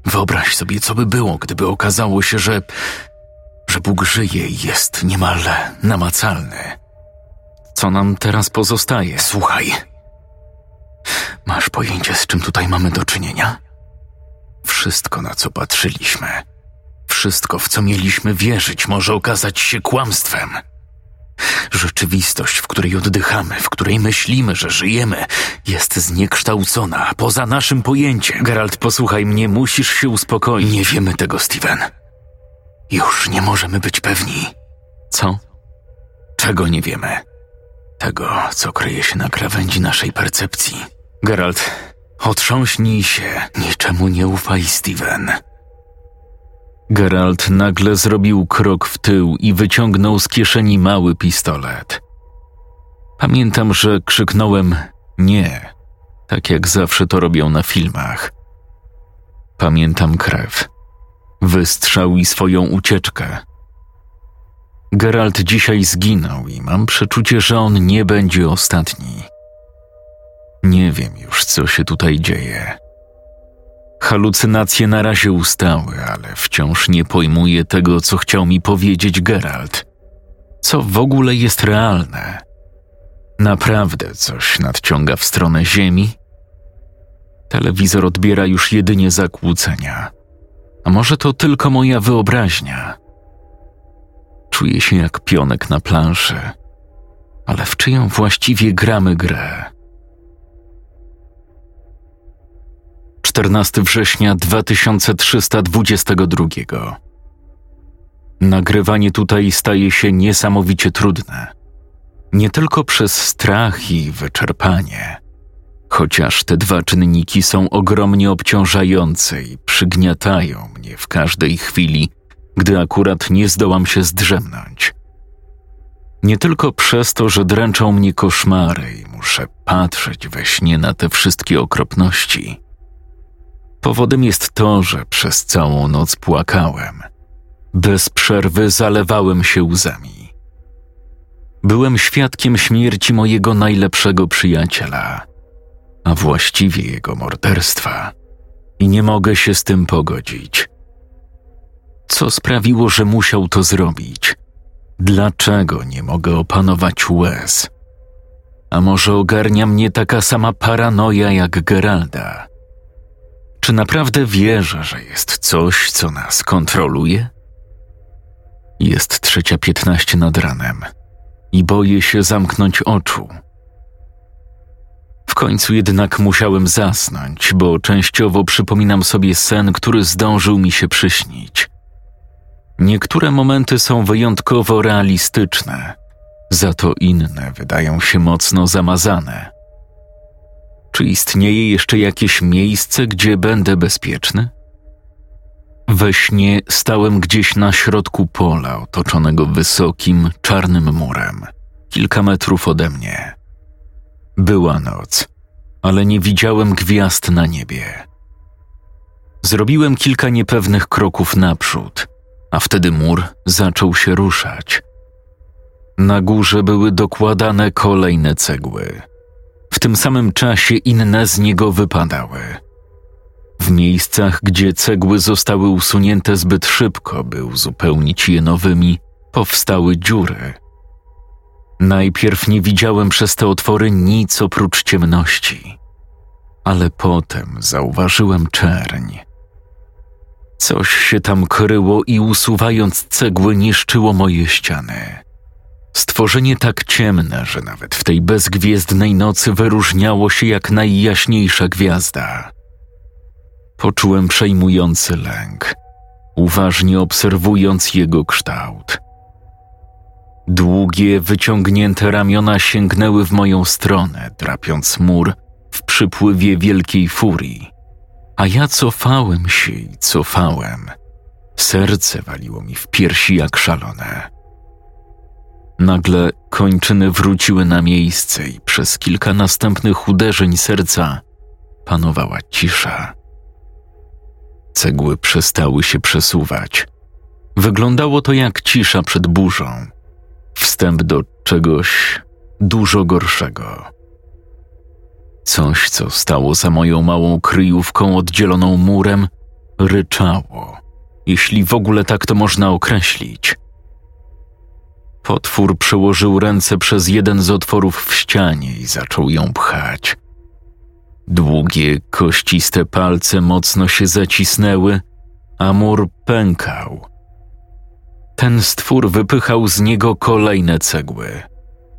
Wyobraź sobie, co by było, gdyby okazało się, że, że Bóg żyje i jest niemal namacalny. Co nam teraz pozostaje? Słuchaj. Masz pojęcie, z czym tutaj mamy do czynienia? Wszystko, na co patrzyliśmy, wszystko, w co mieliśmy wierzyć, może okazać się kłamstwem. Rzeczywistość, w której oddychamy, w której myślimy, że żyjemy, jest zniekształcona, poza naszym pojęciem. Geralt, posłuchaj mnie, musisz się uspokoić. Nie wiemy tego, Steven. Już nie możemy być pewni. Co? Czego nie wiemy? Tego, co kryje się na krawędzi naszej percepcji. Geralt, otrząśnij się. Niczemu nie ufaj, Steven. Geralt nagle zrobił krok w tył i wyciągnął z kieszeni mały pistolet. Pamiętam, że krzyknąłem nie, tak jak zawsze to robią na filmach. Pamiętam krew, wystrzał i swoją ucieczkę. Geralt dzisiaj zginął i mam przeczucie, że on nie będzie ostatni. Nie wiem już, co się tutaj dzieje. Halucynacje na razie ustały, ale wciąż nie pojmuję tego, co chciał mi powiedzieć Geralt. Co w ogóle jest realne? Naprawdę coś nadciąga w stronę Ziemi? Telewizor odbiera już jedynie zakłócenia. A może to tylko moja wyobraźnia? Czuję się jak pionek na planszy. Ale w czyją właściwie gramy grę? 14 września 2322. Nagrywanie tutaj staje się niesamowicie trudne. Nie tylko przez strach i wyczerpanie, chociaż te dwa czynniki są ogromnie obciążające i przygniatają mnie w każdej chwili, gdy akurat nie zdołam się zdrzemnąć. Nie tylko przez to, że dręczą mnie koszmary i muszę patrzeć we śnie na te wszystkie okropności Powodem jest to, że przez całą noc płakałem. Bez przerwy zalewałem się łzami. Byłem świadkiem śmierci mojego najlepszego przyjaciela, a właściwie jego morderstwa, i nie mogę się z tym pogodzić. Co sprawiło, że musiał to zrobić? Dlaczego nie mogę opanować łez? A może ogarnia mnie taka sama paranoja jak Geralda? Czy naprawdę wierzę, że jest coś, co nas kontroluje? Jest trzecia piętnaście nad ranem i boję się zamknąć oczu. Końcu jednak musiałem zasnąć, bo częściowo przypominam sobie sen, który zdążył mi się przyśnić. Niektóre momenty są wyjątkowo realistyczne, za to inne wydają się mocno zamazane. Czy istnieje jeszcze jakieś miejsce, gdzie będę bezpieczny? We śnie stałem gdzieś na środku pola, otoczonego wysokim, czarnym murem, kilka metrów ode mnie. Była noc, ale nie widziałem gwiazd na niebie. Zrobiłem kilka niepewnych kroków naprzód, a wtedy mur zaczął się ruszać. Na górze były dokładane kolejne cegły w tym samym czasie inne z niego wypadały. W miejscach, gdzie cegły zostały usunięte zbyt szybko, by uzupełnić je nowymi, powstały dziury. Najpierw nie widziałem przez te otwory nic oprócz ciemności, ale potem zauważyłem czerń. Coś się tam kryło i usuwając cegły niszczyło moje ściany. Stworzenie tak ciemne, że nawet w tej bezgwiezdnej nocy wyróżniało się jak najjaśniejsza gwiazda. Poczułem przejmujący lęk, uważnie obserwując jego kształt. Długie, wyciągnięte ramiona sięgnęły w moją stronę, drapiąc mur w przypływie wielkiej furii. A ja cofałem się i cofałem. Serce waliło mi w piersi jak szalone. Nagle kończyny wróciły na miejsce i przez kilka następnych uderzeń serca panowała cisza. Cegły przestały się przesuwać. Wyglądało to jak cisza przed burzą. Wstęp do czegoś dużo gorszego. Coś, co stało za moją małą kryjówką oddzieloną murem, ryczało, jeśli w ogóle tak to można określić. Potwór przełożył ręce przez jeden z otworów w ścianie i zaczął ją pchać. Długie, kościste palce mocno się zacisnęły, a mur pękał. Ten stwór wypychał z niego kolejne cegły,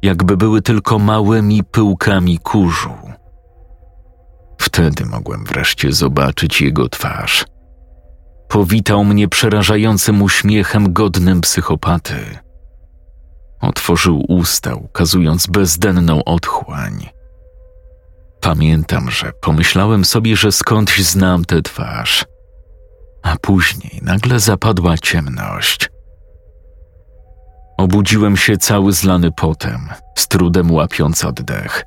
jakby były tylko małymi pyłkami kurzu. Wtedy mogłem wreszcie zobaczyć jego twarz. Powitał mnie przerażającym uśmiechem godnym psychopaty. Otworzył usta, ukazując bezdenną otchłań. Pamiętam, że pomyślałem sobie, że skądś znam tę twarz. A później nagle zapadła ciemność. Obudziłem się cały zlany potem, z trudem łapiąc oddech.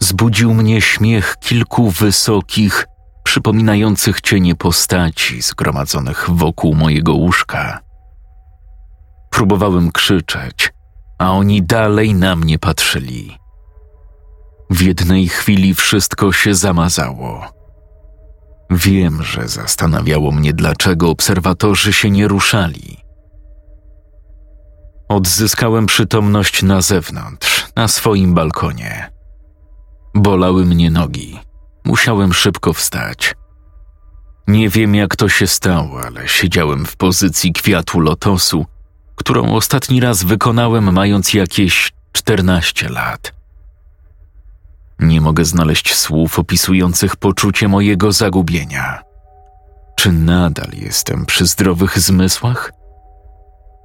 Zbudził mnie śmiech kilku wysokich, przypominających cienie postaci zgromadzonych wokół mojego łóżka. Próbowałem krzyczeć, a oni dalej na mnie patrzyli. W jednej chwili wszystko się zamazało. Wiem, że zastanawiało mnie, dlaczego obserwatorzy się nie ruszali. Odzyskałem przytomność na zewnątrz, na swoim balkonie. Bolały mnie nogi. Musiałem szybko wstać. Nie wiem, jak to się stało, ale siedziałem w pozycji kwiatu lotosu, którą ostatni raz wykonałem mając jakieś 14 lat. Nie mogę znaleźć słów opisujących poczucie mojego zagubienia. Czy nadal jestem przy zdrowych zmysłach?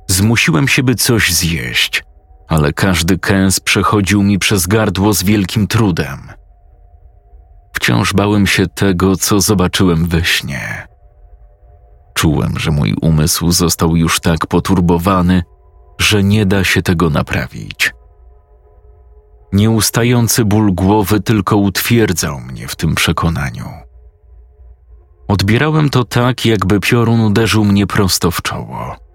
Zmusiłem się, by coś zjeść, ale każdy kęs przechodził mi przez gardło z wielkim trudem. Wciąż bałem się tego, co zobaczyłem we śnie. Czułem, że mój umysł został już tak poturbowany, że nie da się tego naprawić. Nieustający ból głowy tylko utwierdzał mnie w tym przekonaniu. Odbierałem to tak, jakby piorun uderzył mnie prosto w czoło.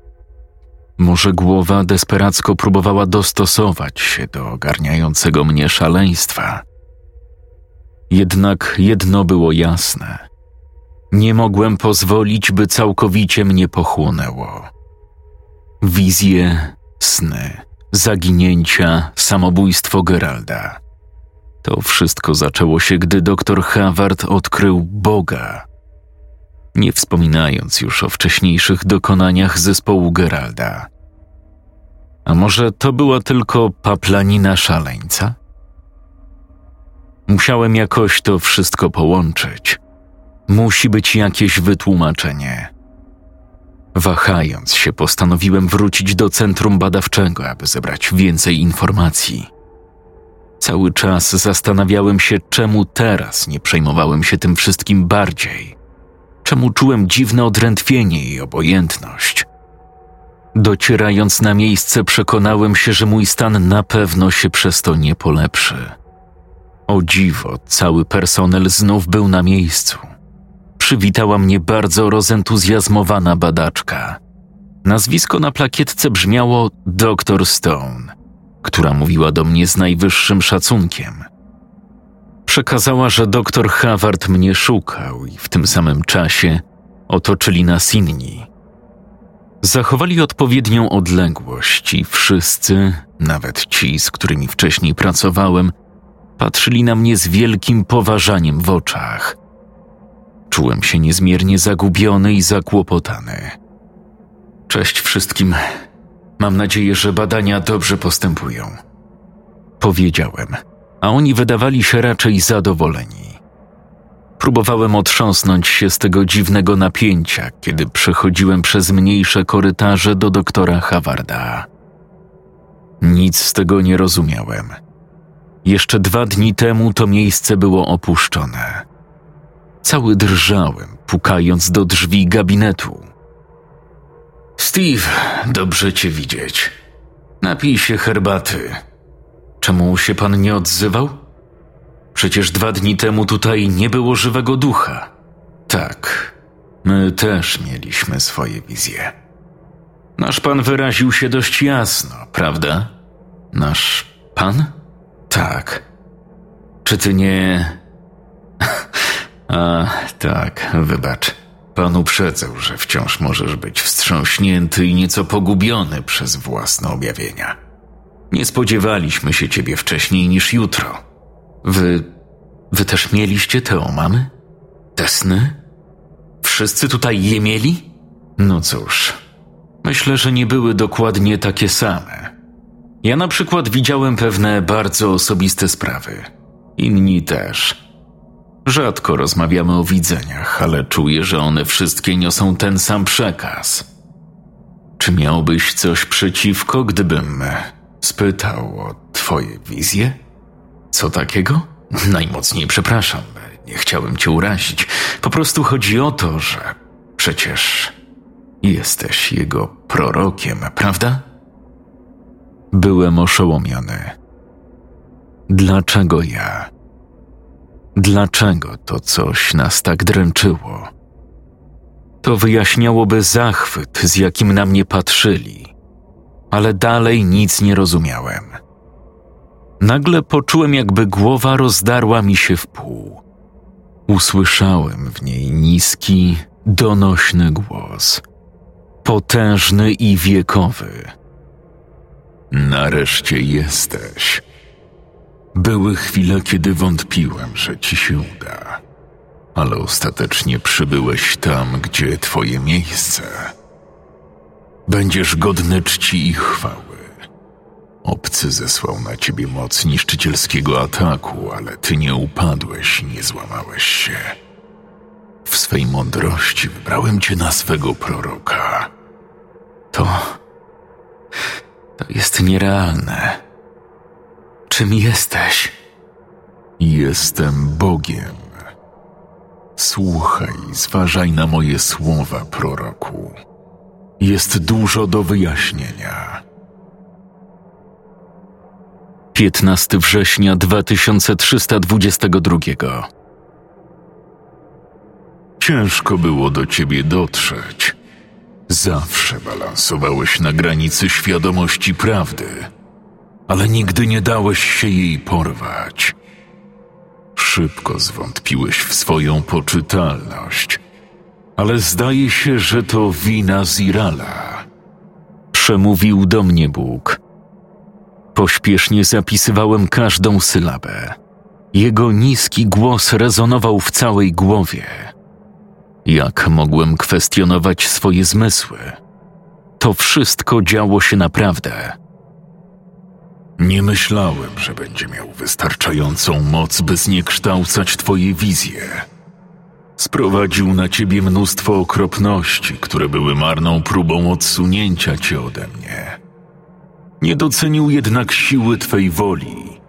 Może głowa desperacko próbowała dostosować się do ogarniającego mnie szaleństwa. Jednak jedno było jasne. Nie mogłem pozwolić, by całkowicie mnie pochłonęło. Wizje, sny, zaginięcia, samobójstwo Geralda. To wszystko zaczęło się, gdy doktor Howard odkrył Boga. Nie wspominając już o wcześniejszych dokonaniach zespołu Geralda. A może to była tylko paplanina szaleńca? Musiałem jakoś to wszystko połączyć. Musi być jakieś wytłumaczenie. Wahając się, postanowiłem wrócić do centrum badawczego, aby zebrać więcej informacji. Cały czas zastanawiałem się, czemu teraz nie przejmowałem się tym wszystkim bardziej. Czemu czułem dziwne odrętwienie i obojętność. Docierając na miejsce, przekonałem się, że mój stan na pewno się przez to nie polepszy. O dziwo, cały personel znów był na miejscu przywitała mnie bardzo rozentuzjazmowana badaczka. Nazwisko na plakietce brzmiało Dr. Stone, która mówiła do mnie z najwyższym szacunkiem. Przekazała, że doktor Howard mnie szukał i w tym samym czasie otoczyli nas inni. Zachowali odpowiednią odległość i wszyscy, nawet ci, z którymi wcześniej pracowałem, patrzyli na mnie z wielkim poważaniem w oczach – Czułem się niezmiernie zagubiony i zakłopotany. Cześć wszystkim. Mam nadzieję, że badania dobrze postępują. Powiedziałem, a oni wydawali się raczej zadowoleni. Próbowałem otrząsnąć się z tego dziwnego napięcia, kiedy przechodziłem przez mniejsze korytarze do doktora Hawarda. Nic z tego nie rozumiałem. Jeszcze dwa dni temu to miejsce było opuszczone. Cały drżałem, pukając do drzwi gabinetu. Steve, dobrze cię widzieć. Napij się herbaty. Czemu się pan nie odzywał? Przecież dwa dni temu tutaj nie było żywego ducha. Tak, my też mieliśmy swoje wizje. Nasz pan wyraził się dość jasno, prawda? Nasz pan? Tak. Czy ty nie. A, tak, wybacz. Pan uprzedzał, że wciąż możesz być wstrząśnięty i nieco pogubiony przez własne objawienia. Nie spodziewaliśmy się ciebie wcześniej niż jutro. Wy. wy też mieliście te omamy? Te sny? Wszyscy tutaj je mieli? No cóż, myślę, że nie były dokładnie takie same. Ja na przykład widziałem pewne bardzo osobiste sprawy. Inni też. Rzadko rozmawiamy o widzeniach, ale czuję, że one wszystkie niosą ten sam przekaz. Czy miałbyś coś przeciwko, gdybym spytał o twoje wizje? Co takiego? Najmocniej przepraszam, nie chciałem cię urazić. Po prostu chodzi o to, że przecież jesteś jego prorokiem, prawda? Byłem oszołomiony. Dlaczego ja? Dlaczego to coś nas tak dręczyło? To wyjaśniałoby zachwyt, z jakim na mnie patrzyli, ale dalej nic nie rozumiałem. Nagle poczułem, jakby głowa rozdarła mi się w pół. Usłyszałem w niej niski, donośny głos, potężny i wiekowy. Nareszcie jesteś. Były chwile, kiedy wątpiłem, że ci się uda, ale ostatecznie przybyłeś tam, gdzie twoje miejsce. Będziesz godny czci i chwały. Obcy zesłał na ciebie moc niszczycielskiego ataku, ale ty nie upadłeś i nie złamałeś się. W swej mądrości wybrałem cię na swego proroka. To. To jest nierealne. Czym jesteś? Jestem Bogiem. Słuchaj, zważaj na moje słowa, proroku. Jest dużo do wyjaśnienia. 15 września 2322 Ciężko było do ciebie dotrzeć. Zawsze balansowałeś na granicy świadomości prawdy, ale nigdy nie dałeś się jej porwać. Szybko zwątpiłeś w swoją poczytalność, ale zdaje się, że to wina Zirala. Przemówił do mnie Bóg. Pośpiesznie zapisywałem każdą sylabę. Jego niski głos rezonował w całej głowie. Jak mogłem kwestionować swoje zmysły? To wszystko działo się naprawdę. Nie myślałem, że będzie miał wystarczającą moc, by zniekształcać twoje wizje. Sprowadził na ciebie mnóstwo okropności, które były marną próbą odsunięcia cię ode mnie. Nie docenił jednak siły twej woli,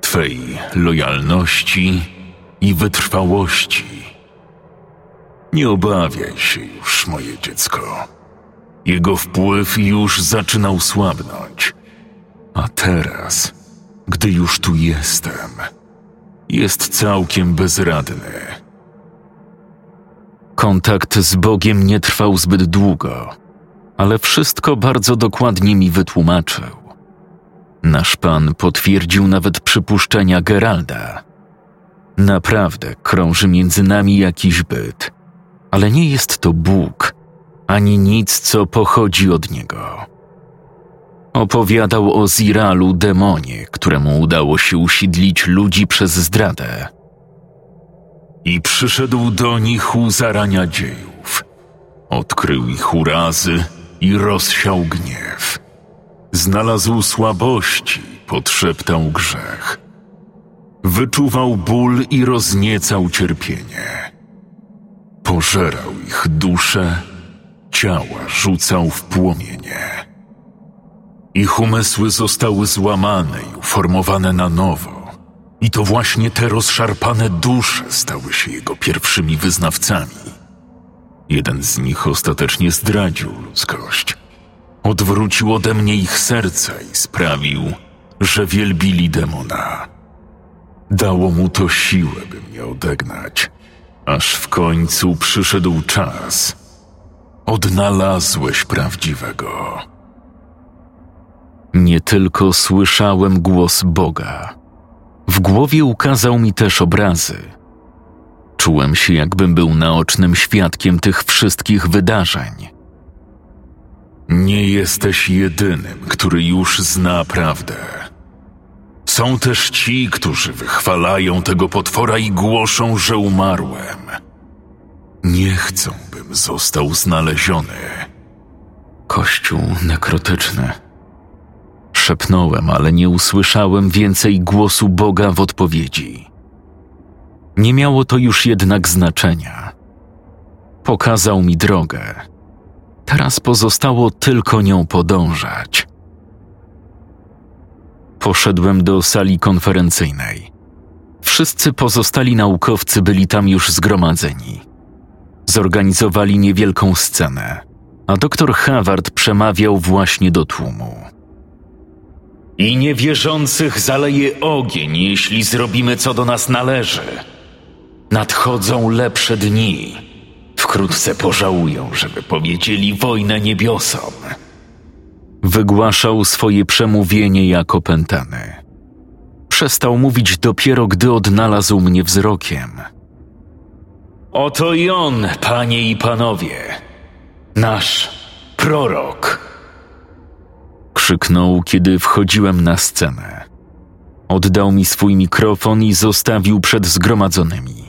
twej lojalności i wytrwałości. Nie obawiaj się już, moje dziecko. Jego wpływ już zaczynał słabnąć. A teraz, gdy już tu jestem, jest całkiem bezradny. Kontakt z Bogiem nie trwał zbyt długo, ale wszystko bardzo dokładnie mi wytłumaczył. Nasz pan potwierdził nawet przypuszczenia Geralda. Naprawdę krąży między nami jakiś byt, ale nie jest to Bóg, ani nic, co pochodzi od niego. Opowiadał o Ziralu demonie, któremu udało się usiedlić ludzi przez zdradę. I przyszedł do nich u zarania dziejów. Odkrył ich urazy i rozsiał gniew. Znalazł słabości, podszeptał grzech. Wyczuwał ból i rozniecał cierpienie. Pożerał ich dusze, ciała rzucał w płomienie Ich umysły zostały złamane i uformowane na nowo. I to właśnie te rozszarpane dusze stały się jego pierwszymi wyznawcami. Jeden z nich ostatecznie zdradził ludzkość. Odwrócił ode mnie ich serca i sprawił, że wielbili demona. Dało mu to siłę, by mnie odegnać, aż w końcu przyszedł czas. Odnalazłeś prawdziwego. Nie tylko słyszałem głos Boga. W głowie ukazał mi też obrazy. Czułem się, jakbym był naocznym świadkiem tych wszystkich wydarzeń. Nie jesteś jedynym, który już zna prawdę. Są też ci, którzy wychwalają tego potwora i głoszą, że umarłem. Nie chcą, bym został znaleziony. Kościół nekrotyczny. Szepnąłem, ale nie usłyszałem więcej głosu Boga w odpowiedzi. Nie miało to już jednak znaczenia. Pokazał mi drogę. Teraz pozostało tylko nią podążać. Poszedłem do sali konferencyjnej. Wszyscy pozostali naukowcy byli tam już zgromadzeni. Zorganizowali niewielką scenę, a doktor Howard przemawiał właśnie do tłumu. I niewierzących zaleje ogień, jeśli zrobimy co do nas należy. Nadchodzą lepsze dni. Wkrótce pożałują, żeby powiedzieli wojnę niebiosom. Wygłaszał swoje przemówienie jako pętany. Przestał mówić dopiero, gdy odnalazł mnie wzrokiem. Oto i on, panie i panowie, nasz prorok. Krzyknął, kiedy wchodziłem na scenę. Oddał mi swój mikrofon i zostawił przed zgromadzonymi.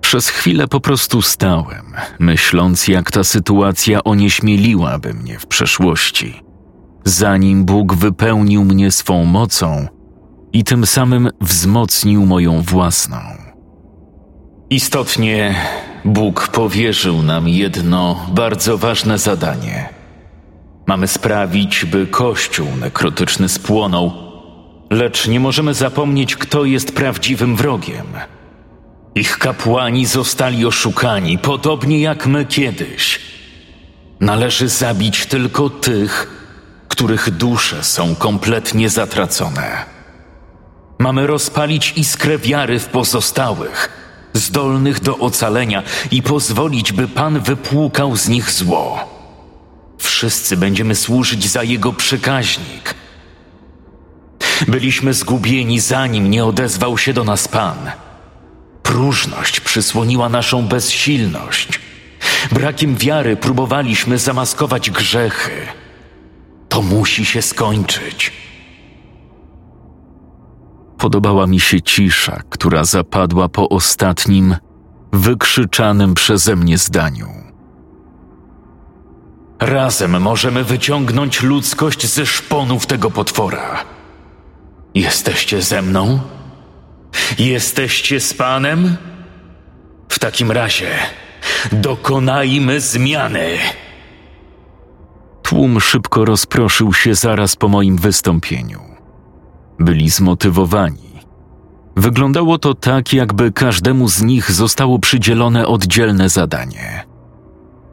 Przez chwilę po prostu stałem, myśląc, jak ta sytuacja onieśmieliłaby mnie w przeszłości, zanim Bóg wypełnił mnie swą mocą i tym samym wzmocnił moją własną. Istotnie, Bóg powierzył nam jedno bardzo ważne zadanie. Mamy sprawić, by Kościół nekrotyczny spłonął, lecz nie możemy zapomnieć, kto jest prawdziwym wrogiem – ich kapłani zostali oszukani, podobnie jak my kiedyś. Należy zabić tylko tych, których dusze są kompletnie zatracone. Mamy rozpalić iskrę wiary w pozostałych, zdolnych do ocalenia i pozwolić, by Pan wypłukał z nich zło. Wszyscy będziemy służyć za Jego przykaźnik. Byliśmy zgubieni, zanim nie odezwał się do nas Pan – Próżność przysłoniła naszą bezsilność. Brakiem wiary próbowaliśmy zamaskować grzechy. To musi się skończyć. Podobała mi się cisza, która zapadła po ostatnim, wykrzyczanym przeze mnie zdaniu. Razem możemy wyciągnąć ludzkość ze szponów tego potwora. Jesteście ze mną? Jesteście z Panem? W takim razie dokonajmy zmiany. Tłum szybko rozproszył się zaraz po moim wystąpieniu. Byli zmotywowani. Wyglądało to tak, jakby każdemu z nich zostało przydzielone oddzielne zadanie.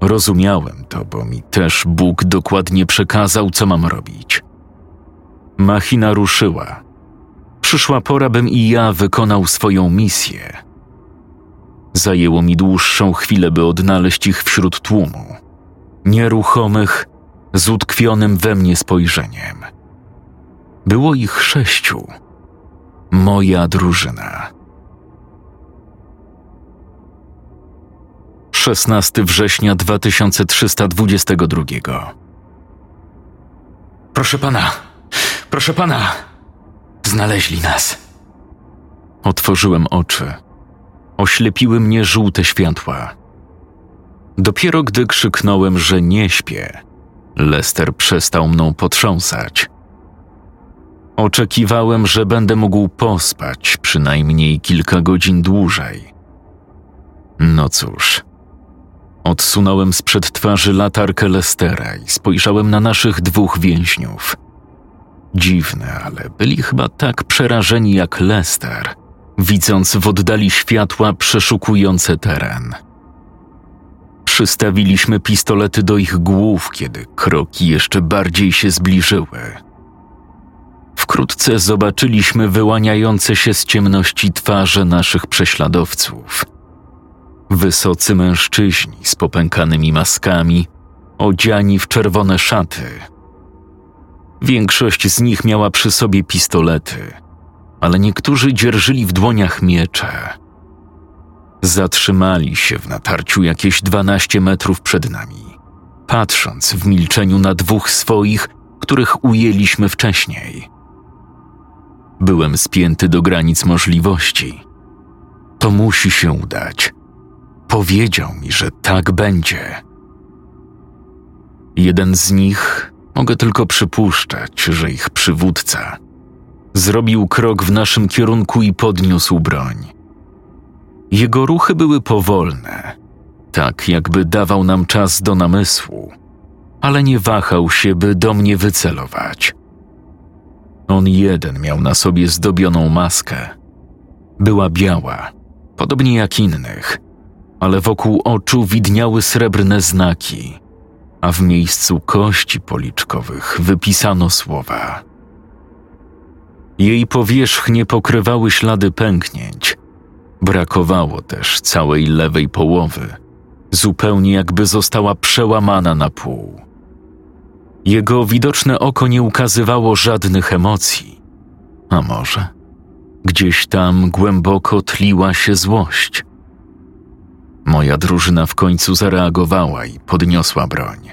Rozumiałem to, bo mi też Bóg dokładnie przekazał, co mam robić. Machina ruszyła Przyszła pora, bym i ja wykonał swoją misję. Zajęło mi dłuższą chwilę, by odnaleźć ich wśród tłumu. Nieruchomych, z utkwionym we mnie spojrzeniem. Było ich sześciu. Moja drużyna. 16 września 2322. Proszę pana, proszę pana, Znaleźli nas. Otworzyłem oczy. Oślepiły mnie żółte światła. Dopiero gdy krzyknąłem, że nie śpię, Lester przestał mną potrząsać. Oczekiwałem, że będę mógł pospać przynajmniej kilka godzin dłużej. No cóż, Odsunąłem sprzed twarzy latarkę Lestera i spojrzałem na naszych dwóch więźniów. Dziwne, ale byli chyba tak przerażeni jak Lester, widząc w oddali światła przeszukujące teren. Przystawiliśmy pistolety do ich głów, kiedy kroki jeszcze bardziej się zbliżyły. Wkrótce zobaczyliśmy wyłaniające się z ciemności twarze naszych prześladowców. Wysocy mężczyźni z popękanymi maskami, odziani w czerwone szaty. Większość z nich miała przy sobie pistolety, ale niektórzy dzierżyli w dłoniach miecze. Zatrzymali się w natarciu jakieś 12 metrów przed nami, patrząc w milczeniu na dwóch swoich, których ujęliśmy wcześniej. Byłem spięty do granic możliwości. To musi się udać. Powiedział mi, że tak będzie. Jeden z nich, mogę tylko przypuszczać, że ich przywódca, zrobił krok w naszym kierunku i podniósł broń. Jego ruchy były powolne, tak jakby dawał nam czas do namysłu, ale nie wahał się, by do mnie wycelować. On jeden miał na sobie zdobioną maskę. Była biała, podobnie jak innych, ale wokół oczu widniały srebrne znaki, a w miejscu kości policzkowych wypisano słowa. Jej powierzchnie pokrywały ślady pęknięć. Brakowało też całej lewej połowy, zupełnie jakby została przełamana na pół. Jego widoczne oko nie ukazywało żadnych emocji. A może gdzieś tam głęboko tliła się złość. Moja drużyna w końcu zareagowała i podniosła broń.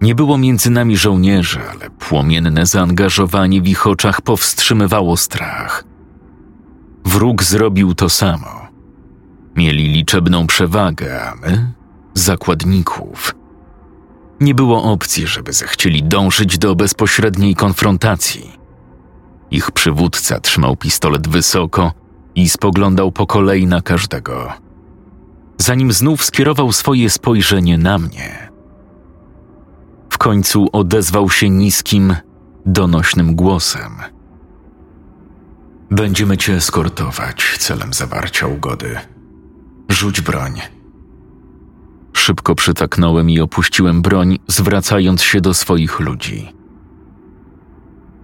Nie było między nami żołnierzy, ale płomienne zaangażowanie w ich oczach powstrzymywało strach. Wróg zrobił to samo. Mieli liczebną przewagę, a my zakładników. Nie było opcji, żeby zechcieli dążyć do bezpośredniej konfrontacji. Ich przywódca trzymał pistolet wysoko i spoglądał po kolei na każdego. Zanim znów skierował swoje spojrzenie na mnie, w końcu odezwał się niskim, donośnym głosem. Będziemy cię eskortować celem zawarcia ugody. Rzuć broń. Szybko przytaknąłem i opuściłem broń, zwracając się do swoich ludzi.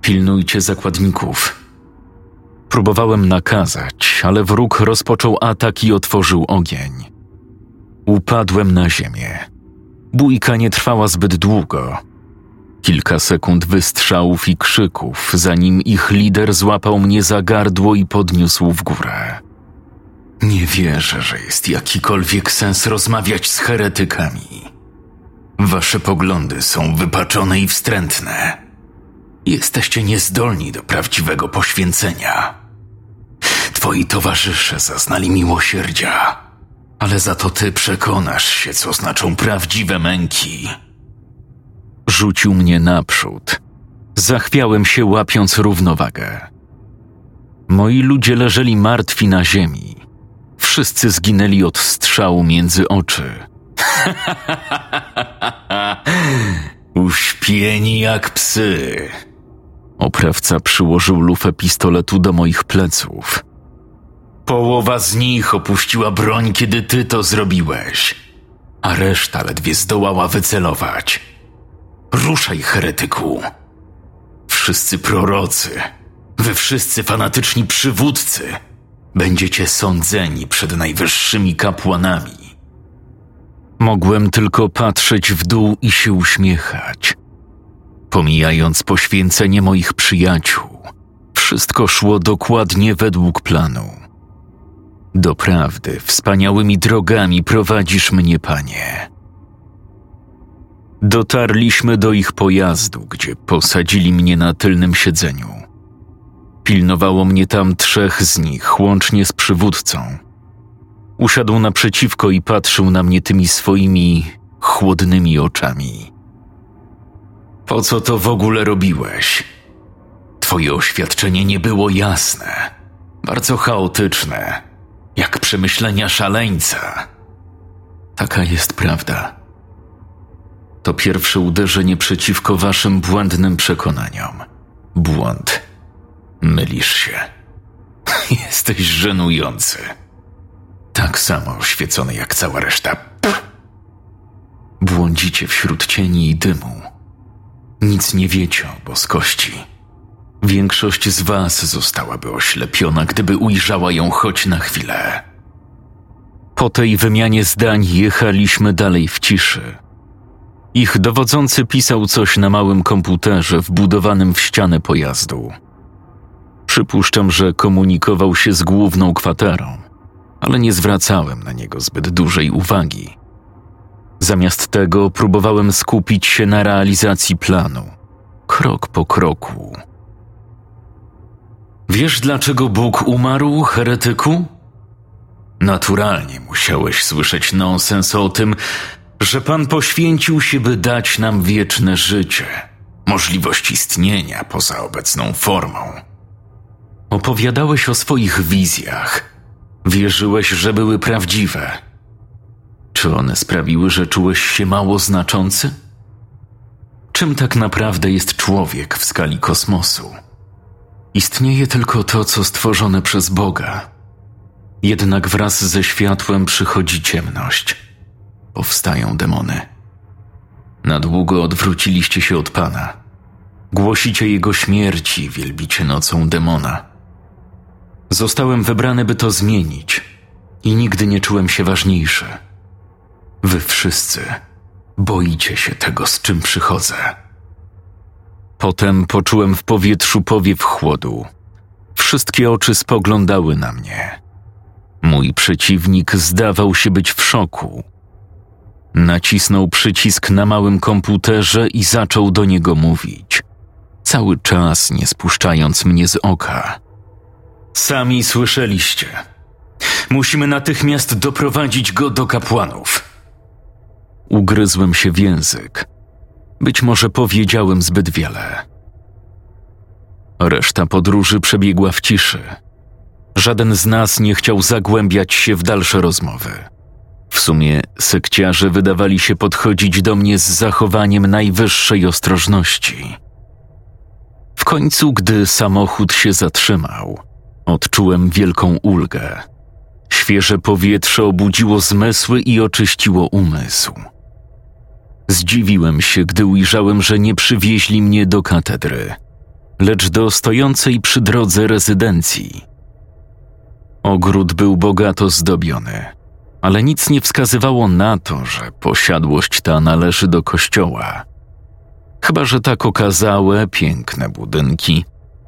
Pilnujcie zakładników. Próbowałem nakazać, ale wróg rozpoczął atak i otworzył ogień. Upadłem na ziemię. Bójka nie trwała zbyt długo. Kilka sekund wystrzałów i krzyków, zanim ich lider złapał mnie za gardło i podniósł w górę. Nie wierzę, że jest jakikolwiek sens rozmawiać z heretykami. Wasze poglądy są wypaczone i wstrętne. Jesteście niezdolni do prawdziwego poświęcenia. Twoi towarzysze zaznali miłosierdzia, ale za to ty przekonasz się, co znaczą prawdziwe męki. Rzucił mnie naprzód. Zachwiałem się, łapiąc równowagę. Moi ludzie leżeli martwi na ziemi. Wszyscy zginęli od strzału między oczy. Uśpieni jak psy. Oprawca przyłożył lufę pistoletu do moich pleców. Połowa z nich opuściła broń, kiedy ty to zrobiłeś, a reszta ledwie zdołała wycelować. Ruszaj, heretyku. Wszyscy prorocy, wy wszyscy fanatyczni przywódcy, będziecie sądzeni przed najwyższymi kapłanami. Mogłem tylko patrzeć w dół i się uśmiechać. Pomijając poświęcenie moich przyjaciół, wszystko szło dokładnie według planu. Doprawdy, wspaniałymi drogami prowadzisz mnie, panie. Dotarliśmy do ich pojazdu, gdzie posadzili mnie na tylnym siedzeniu. Pilnowało mnie tam trzech z nich, łącznie z przywódcą. Usiadł naprzeciwko i patrzył na mnie tymi swoimi chłodnymi oczami. Po co to w ogóle robiłeś? Twoje oświadczenie nie było jasne, bardzo chaotyczne, jak przemyślenia szaleńca. Taka jest prawda. To pierwsze uderzenie przeciwko waszym błędnym przekonaniom. Błąd. Mylisz się. Jesteś żenujący. Tak samo oświecony jak cała reszta. Błądzicie wśród cieni i dymu. Nic nie wiecie o boskości. Większość z was zostałaby oślepiona, gdyby ujrzała ją choć na chwilę. Po tej wymianie zdań jechaliśmy dalej w ciszy. Ich dowodzący pisał coś na małym komputerze wbudowanym w ścianę pojazdu. Przypuszczam, że komunikował się z główną kwaterą, ale nie zwracałem na niego zbyt dużej uwagi. Zamiast tego próbowałem skupić się na realizacji planu, krok po kroku. Wiesz, dlaczego Bóg umarł, heretyku? Naturalnie musiałeś słyszeć nonsens o tym, że Pan poświęcił się, by dać nam wieczne życie, możliwość istnienia poza obecną formą. Opowiadałeś o swoich wizjach. Wierzyłeś, że były prawdziwe. Czy one sprawiły, że czułeś się mało znaczący? Czym tak naprawdę jest człowiek w skali kosmosu? Istnieje tylko to, co stworzone przez Boga. Jednak wraz ze światłem przychodzi ciemność. Powstają demony. Na długo odwróciliście się od Pana. Głosicie Jego śmierci, wielbicie nocą demona. Zostałem wybrany, by to zmienić i nigdy nie czułem się ważniejszy. Wy wszyscy boicie się tego, z czym przychodzę. Potem poczułem w powietrzu powiew chłodu. Wszystkie oczy spoglądały na mnie. Mój przeciwnik zdawał się być w szoku. Nacisnął przycisk na małym komputerze i zaczął do niego mówić, cały czas nie spuszczając mnie z oka. Sami słyszeliście. Musimy natychmiast doprowadzić go do kapłanów. Ugryzłem się w język. Być może powiedziałem zbyt wiele. Reszta podróży przebiegła w ciszy. Żaden z nas nie chciał zagłębiać się w dalsze rozmowy. W sumie sekciarze wydawali się podchodzić do mnie z zachowaniem najwyższej ostrożności. W końcu, gdy samochód się zatrzymał, odczułem wielką ulgę. Świeże powietrze obudziło zmysły i oczyściło umysł. Zdziwiłem się, gdy ujrzałem, że nie przywieźli mnie do katedry, lecz do stojącej przy drodze rezydencji. Ogród był bogato zdobiony, ale nic nie wskazywało na to, że posiadłość ta należy do kościoła. Chyba, że tak okazałe, piękne budynki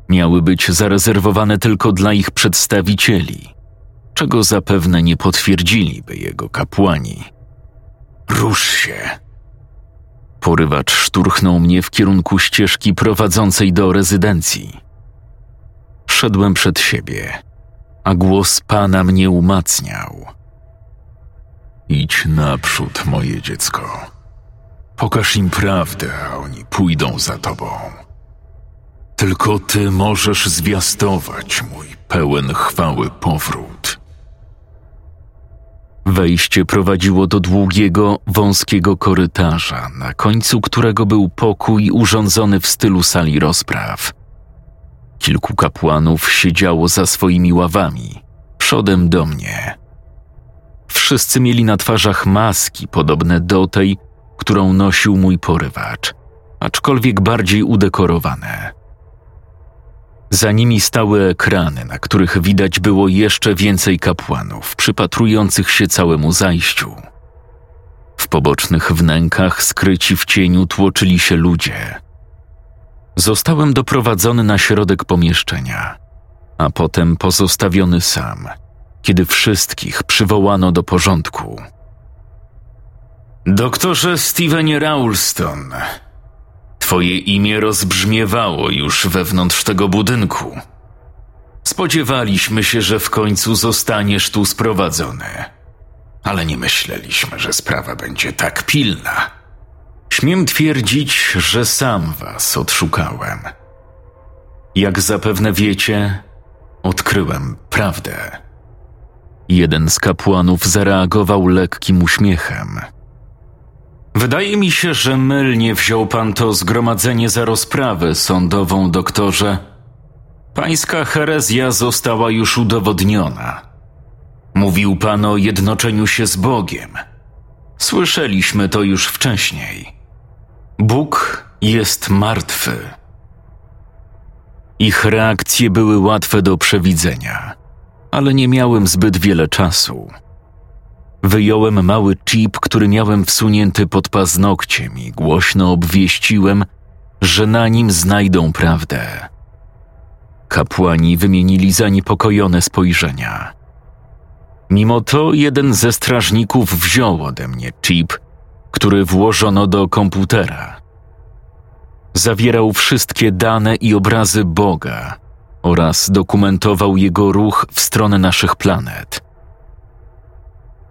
miały być zarezerwowane tylko dla ich przedstawicieli, czego zapewne nie potwierdziliby jego kapłani. Rusz się! Porywacz szturchnął mnie w kierunku ścieżki prowadzącej do rezydencji. Szedłem przed siebie, a głos pana mnie umacniał. Idź naprzód, moje dziecko. Pokaż im prawdę, a oni pójdą za tobą. Tylko ty możesz zwiastować mój pełen chwały powrót. Wejście prowadziło do długiego, wąskiego korytarza, na końcu którego był pokój urządzony w stylu sali rozpraw. Kilku kapłanów siedziało za swoimi ławami, przodem do mnie. Wszyscy mieli na twarzach maski podobne do tej, którą nosił mój porywacz, aczkolwiek bardziej udekorowane. Za nimi stały ekrany, na których widać było jeszcze więcej kapłanów, przypatrujących się całemu zajściu. W pobocznych wnękach, skryci w cieniu, tłoczyli się ludzie. Zostałem doprowadzony na środek pomieszczenia, a potem pozostawiony sam, kiedy wszystkich przywołano do porządku. Doktorze Stevenie Raulston, Twoje imię rozbrzmiewało już wewnątrz tego budynku. Spodziewaliśmy się, że w końcu zostaniesz tu sprowadzony, ale nie myśleliśmy, że sprawa będzie tak pilna. Śmiem twierdzić, że sam was odszukałem. Jak zapewne wiecie, odkryłem prawdę. Jeden z kapłanów zareagował lekkim uśmiechem. Wydaje mi się, że mylnie wziął pan to zgromadzenie za rozprawę sądową, doktorze. Pańska herezja została już udowodniona. Mówił pan o jednoczeniu się z Bogiem. Słyszeliśmy to już wcześniej. Bóg jest martwy. Ich reakcje były łatwe do przewidzenia, ale nie miałem zbyt wiele czasu. Wyjąłem mały chip, który miałem wsunięty pod paznokciem i głośno obwieściłem, że na nim znajdą prawdę. Kapłani wymienili zaniepokojone spojrzenia. Mimo to jeden ze strażników wziął ode mnie chip, który włożono do komputera. Zawierał wszystkie dane i obrazy Boga oraz dokumentował jego ruch w stronę naszych planet.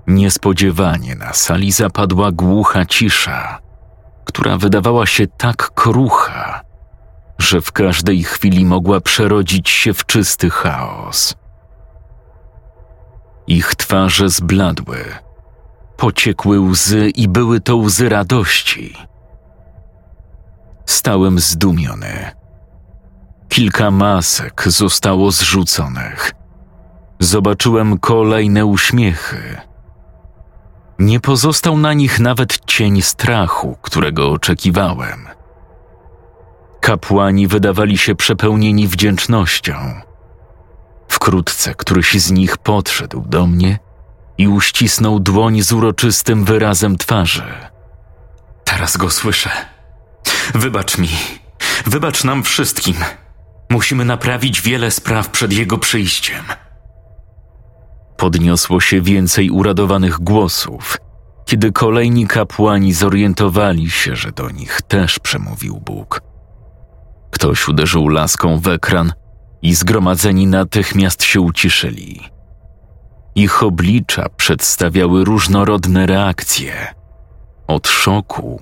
Niespodziewanie na sali zapadła głucha cisza, która wydawała się tak krucha, że w każdej chwili mogła przerodzić się w czysty chaos. Ich twarze zbladły, pociekły łzy i były to łzy radości. Stałem zdumiony. Kilka masek zostało zrzuconych. Zobaczyłem kolejne uśmiechy. Nie pozostał na nich nawet cień strachu, którego oczekiwałem. Kapłani wydawali się przepełnieni wdzięcznością. Wkrótce któryś z nich podszedł do mnie i uścisnął dłoń z uroczystym wyrazem twarzy. Teraz go słyszę. Wybacz mi, wybacz nam wszystkim. Musimy naprawić wiele spraw przed jego przyjściem. Podniosło się więcej uradowanych głosów, kiedy kolejni kapłani zorientowali się, że do nich też przemówił Bóg. Ktoś uderzył laską w ekran i zgromadzeni natychmiast się uciszyli. Ich oblicza przedstawiały różnorodne reakcje, od szoku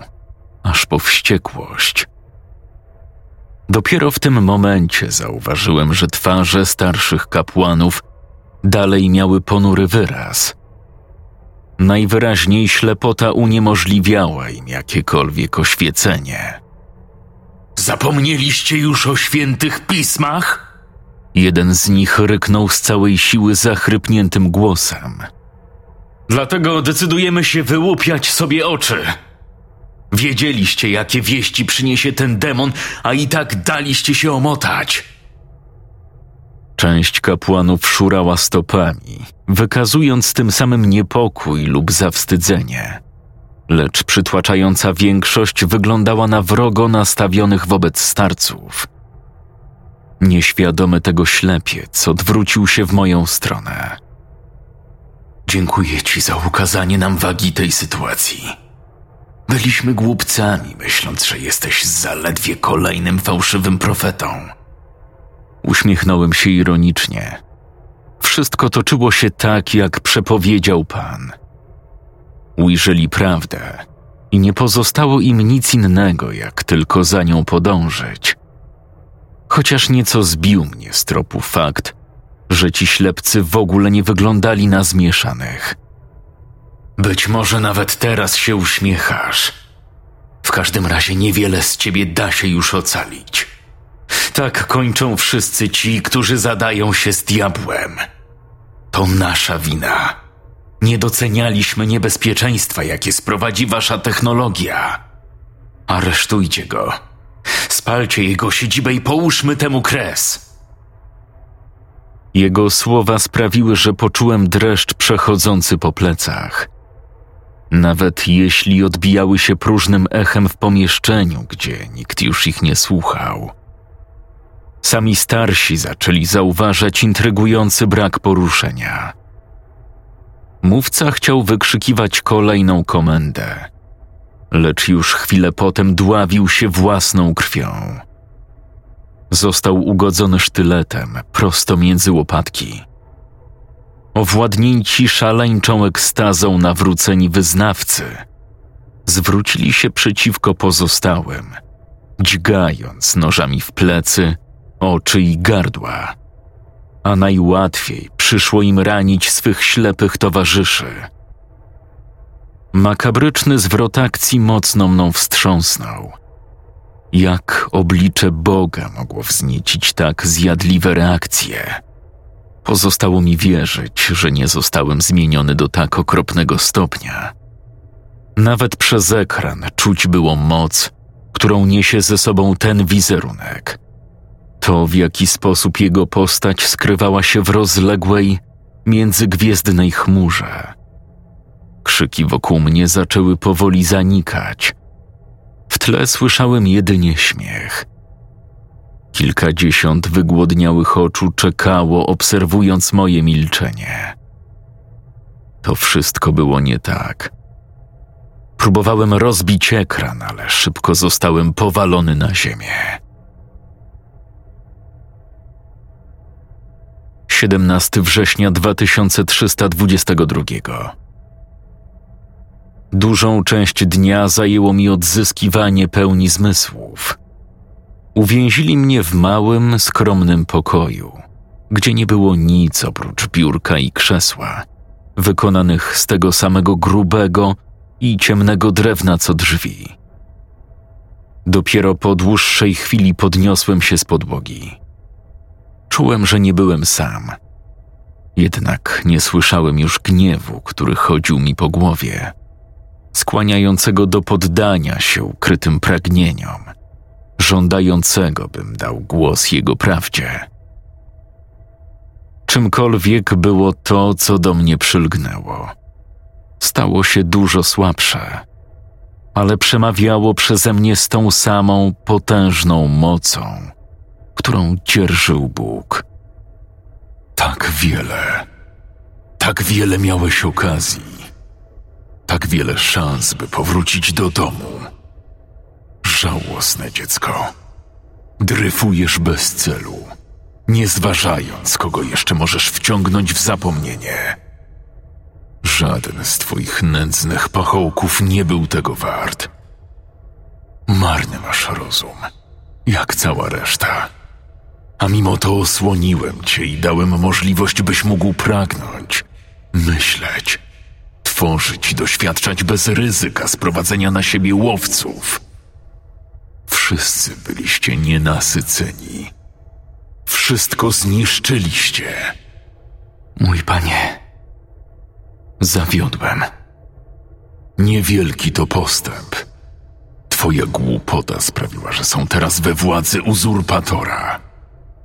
aż po wściekłość. Dopiero w tym momencie zauważyłem, że twarze starszych kapłanów dalej miały ponury wyraz. Najwyraźniej ślepota uniemożliwiała im jakiekolwiek oświecenie. Zapomnieliście już o świętych pismach? Jeden z nich ryknął z całej siły zachrypniętym głosem. Dlatego decydujemy się wyłupiać sobie oczy. Wiedzieliście, jakie wieści przyniesie ten demon, a i tak daliście się omotać. Część kapłanów szurała stopami, wykazując tym samym niepokój lub zawstydzenie. Lecz przytłaczająca większość wyglądała na wrogo nastawionych wobec starców. Nieświadomy tego ślepiec odwrócił się w moją stronę. Dziękuję ci za ukazanie nam wagi tej sytuacji. Byliśmy głupcami, myśląc, że jesteś zaledwie kolejnym fałszywym profetą. Uśmiechnąłem się ironicznie. Wszystko toczyło się tak, jak przepowiedział Pan. Ujrzeli prawdę i nie pozostało im nic innego, jak tylko za nią podążyć. Chociaż nieco zbił mnie z tropu fakt, że ci ślepcy w ogóle nie wyglądali na zmieszanych. Być może nawet teraz się uśmiechasz. W każdym razie niewiele z ciebie da się już ocalić. Tak kończą wszyscy ci, którzy zadają się z diabłem. To nasza wina. Nie docenialiśmy niebezpieczeństwa, jakie sprowadzi wasza technologia. Aresztujcie go. Spalcie jego siedzibę i połóżmy temu kres. Jego słowa sprawiły, że poczułem dreszcz przechodzący po plecach. Nawet jeśli odbijały się próżnym echem w pomieszczeniu, gdzie nikt już ich nie słuchał. Sami starsi zaczęli zauważać intrygujący brak poruszenia. Mówca chciał wykrzykiwać kolejną komendę, lecz już chwilę potem dławił się własną krwią. Został ugodzony sztyletem prosto między łopatki. Owładnięci szaleńczą ekstazą nawróceni wyznawcy zwrócili się przeciwko pozostałym, dźgając nożami w plecy, oczy i gardła. a najłatwiej przyszło im ranić swych ślepych towarzyszy. Makabryczny zwrot akcji mocno mną wstrząsnął. Jak oblicze Boga mogło wzniecić tak zjadliwe reakcje? Pozostało mi wierzyć, że nie zostałem zmieniony do tak okropnego stopnia. Nawet przez ekran czuć było moc, którą niesie ze sobą ten wizerunek. To, w jaki sposób jego postać skrywała się w rozległej, międzygwiezdnej chmurze. Krzyki wokół mnie zaczęły powoli zanikać. W tle słyszałem jedynie śmiech. Kilkadziesiąt wygłodniałych oczu czekało, obserwując moje milczenie. To wszystko było nie tak. Próbowałem rozbić ekran, ale szybko zostałem powalony na ziemię. 17 września 2322. Dużą część dnia zajęło mi odzyskiwanie pełni zmysłów. Uwięzili mnie w małym, skromnym pokoju, gdzie nie było nic oprócz biurka i krzesła, wykonanych z tego samego grubego i ciemnego drewna co drzwi. Dopiero po dłuższej chwili podniosłem się z podłogi. Czułem, że nie byłem sam. Jednak nie słyszałem już gniewu, który chodził mi po głowie, skłaniającego do poddania się ukrytym pragnieniom, żądającego, bym dał głos jego prawdzie. Czymkolwiek było to, co do mnie przylgnęło, stało się dużo słabsze, ale przemawiało przeze mnie z tą samą potężną mocą którą dzierżył Bóg. Tak wiele, tak wiele miałeś okazji, tak wiele szans, by powrócić do domu. Żałosne dziecko. Dryfujesz bez celu, nie zważając, kogo jeszcze możesz wciągnąć w zapomnienie. Żaden z twoich nędznych pachołków nie był tego wart. Marny masz rozum, jak cała reszta. A mimo to osłoniłem cię i dałem możliwość, byś mógł pragnąć, myśleć, tworzyć i doświadczać bez ryzyka sprowadzenia na siebie łowców. Wszyscy byliście nienasyceni. Wszystko zniszczyliście. Mój panie, zawiodłem. Niewielki to postęp. Twoja głupota sprawiła, że są teraz we władzy uzurpatora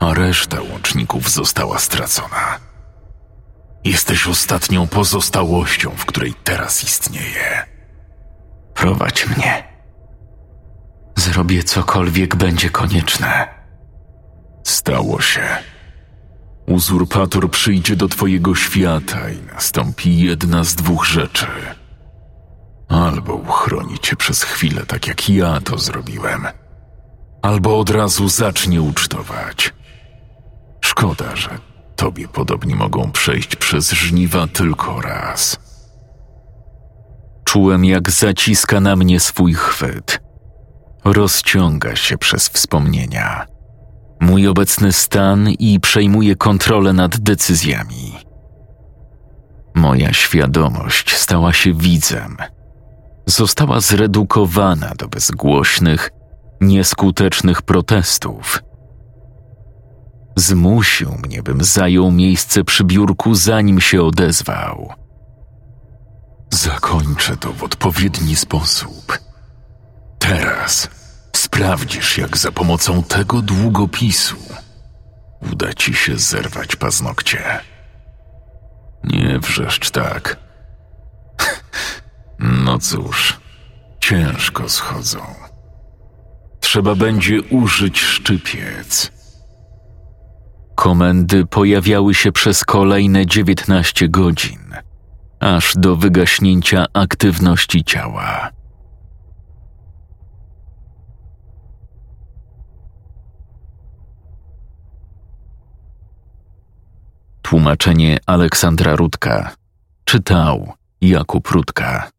a reszta łączników została stracona. Jesteś ostatnią pozostałością, w której teraz istnieje. Prowadź mnie. Zrobię cokolwiek będzie konieczne. Stało się. Uzurpator przyjdzie do twojego świata i nastąpi jedna z dwóch rzeczy. Albo uchroni cię przez chwilę, tak jak ja to zrobiłem, albo od razu zacznie ucztować. Szkoda, że tobie podobni mogą przejść przez żniwa tylko raz. Czułem, jak zaciska na mnie swój chwyt. Rozciąga się przez wspomnienia. Mój obecny stan i przejmuje kontrolę nad decyzjami. Moja świadomość stała się widzem. Została zredukowana do bezgłośnych, nieskutecznych protestów Zmusił mnie, bym zajął miejsce przy biurku, zanim się odezwał. Zakończę to w odpowiedni sposób. Teraz sprawdzisz, jak za pomocą tego długopisu uda ci się zerwać paznokcie. Nie wrzeszcz tak. No cóż, ciężko schodzą. Trzeba będzie użyć szczypiec Komendy pojawiały się przez kolejne 19 godzin, aż do wygaśnięcia aktywności ciała. Tłumaczenie Aleksandra Rudka czytał Jakub Rudka.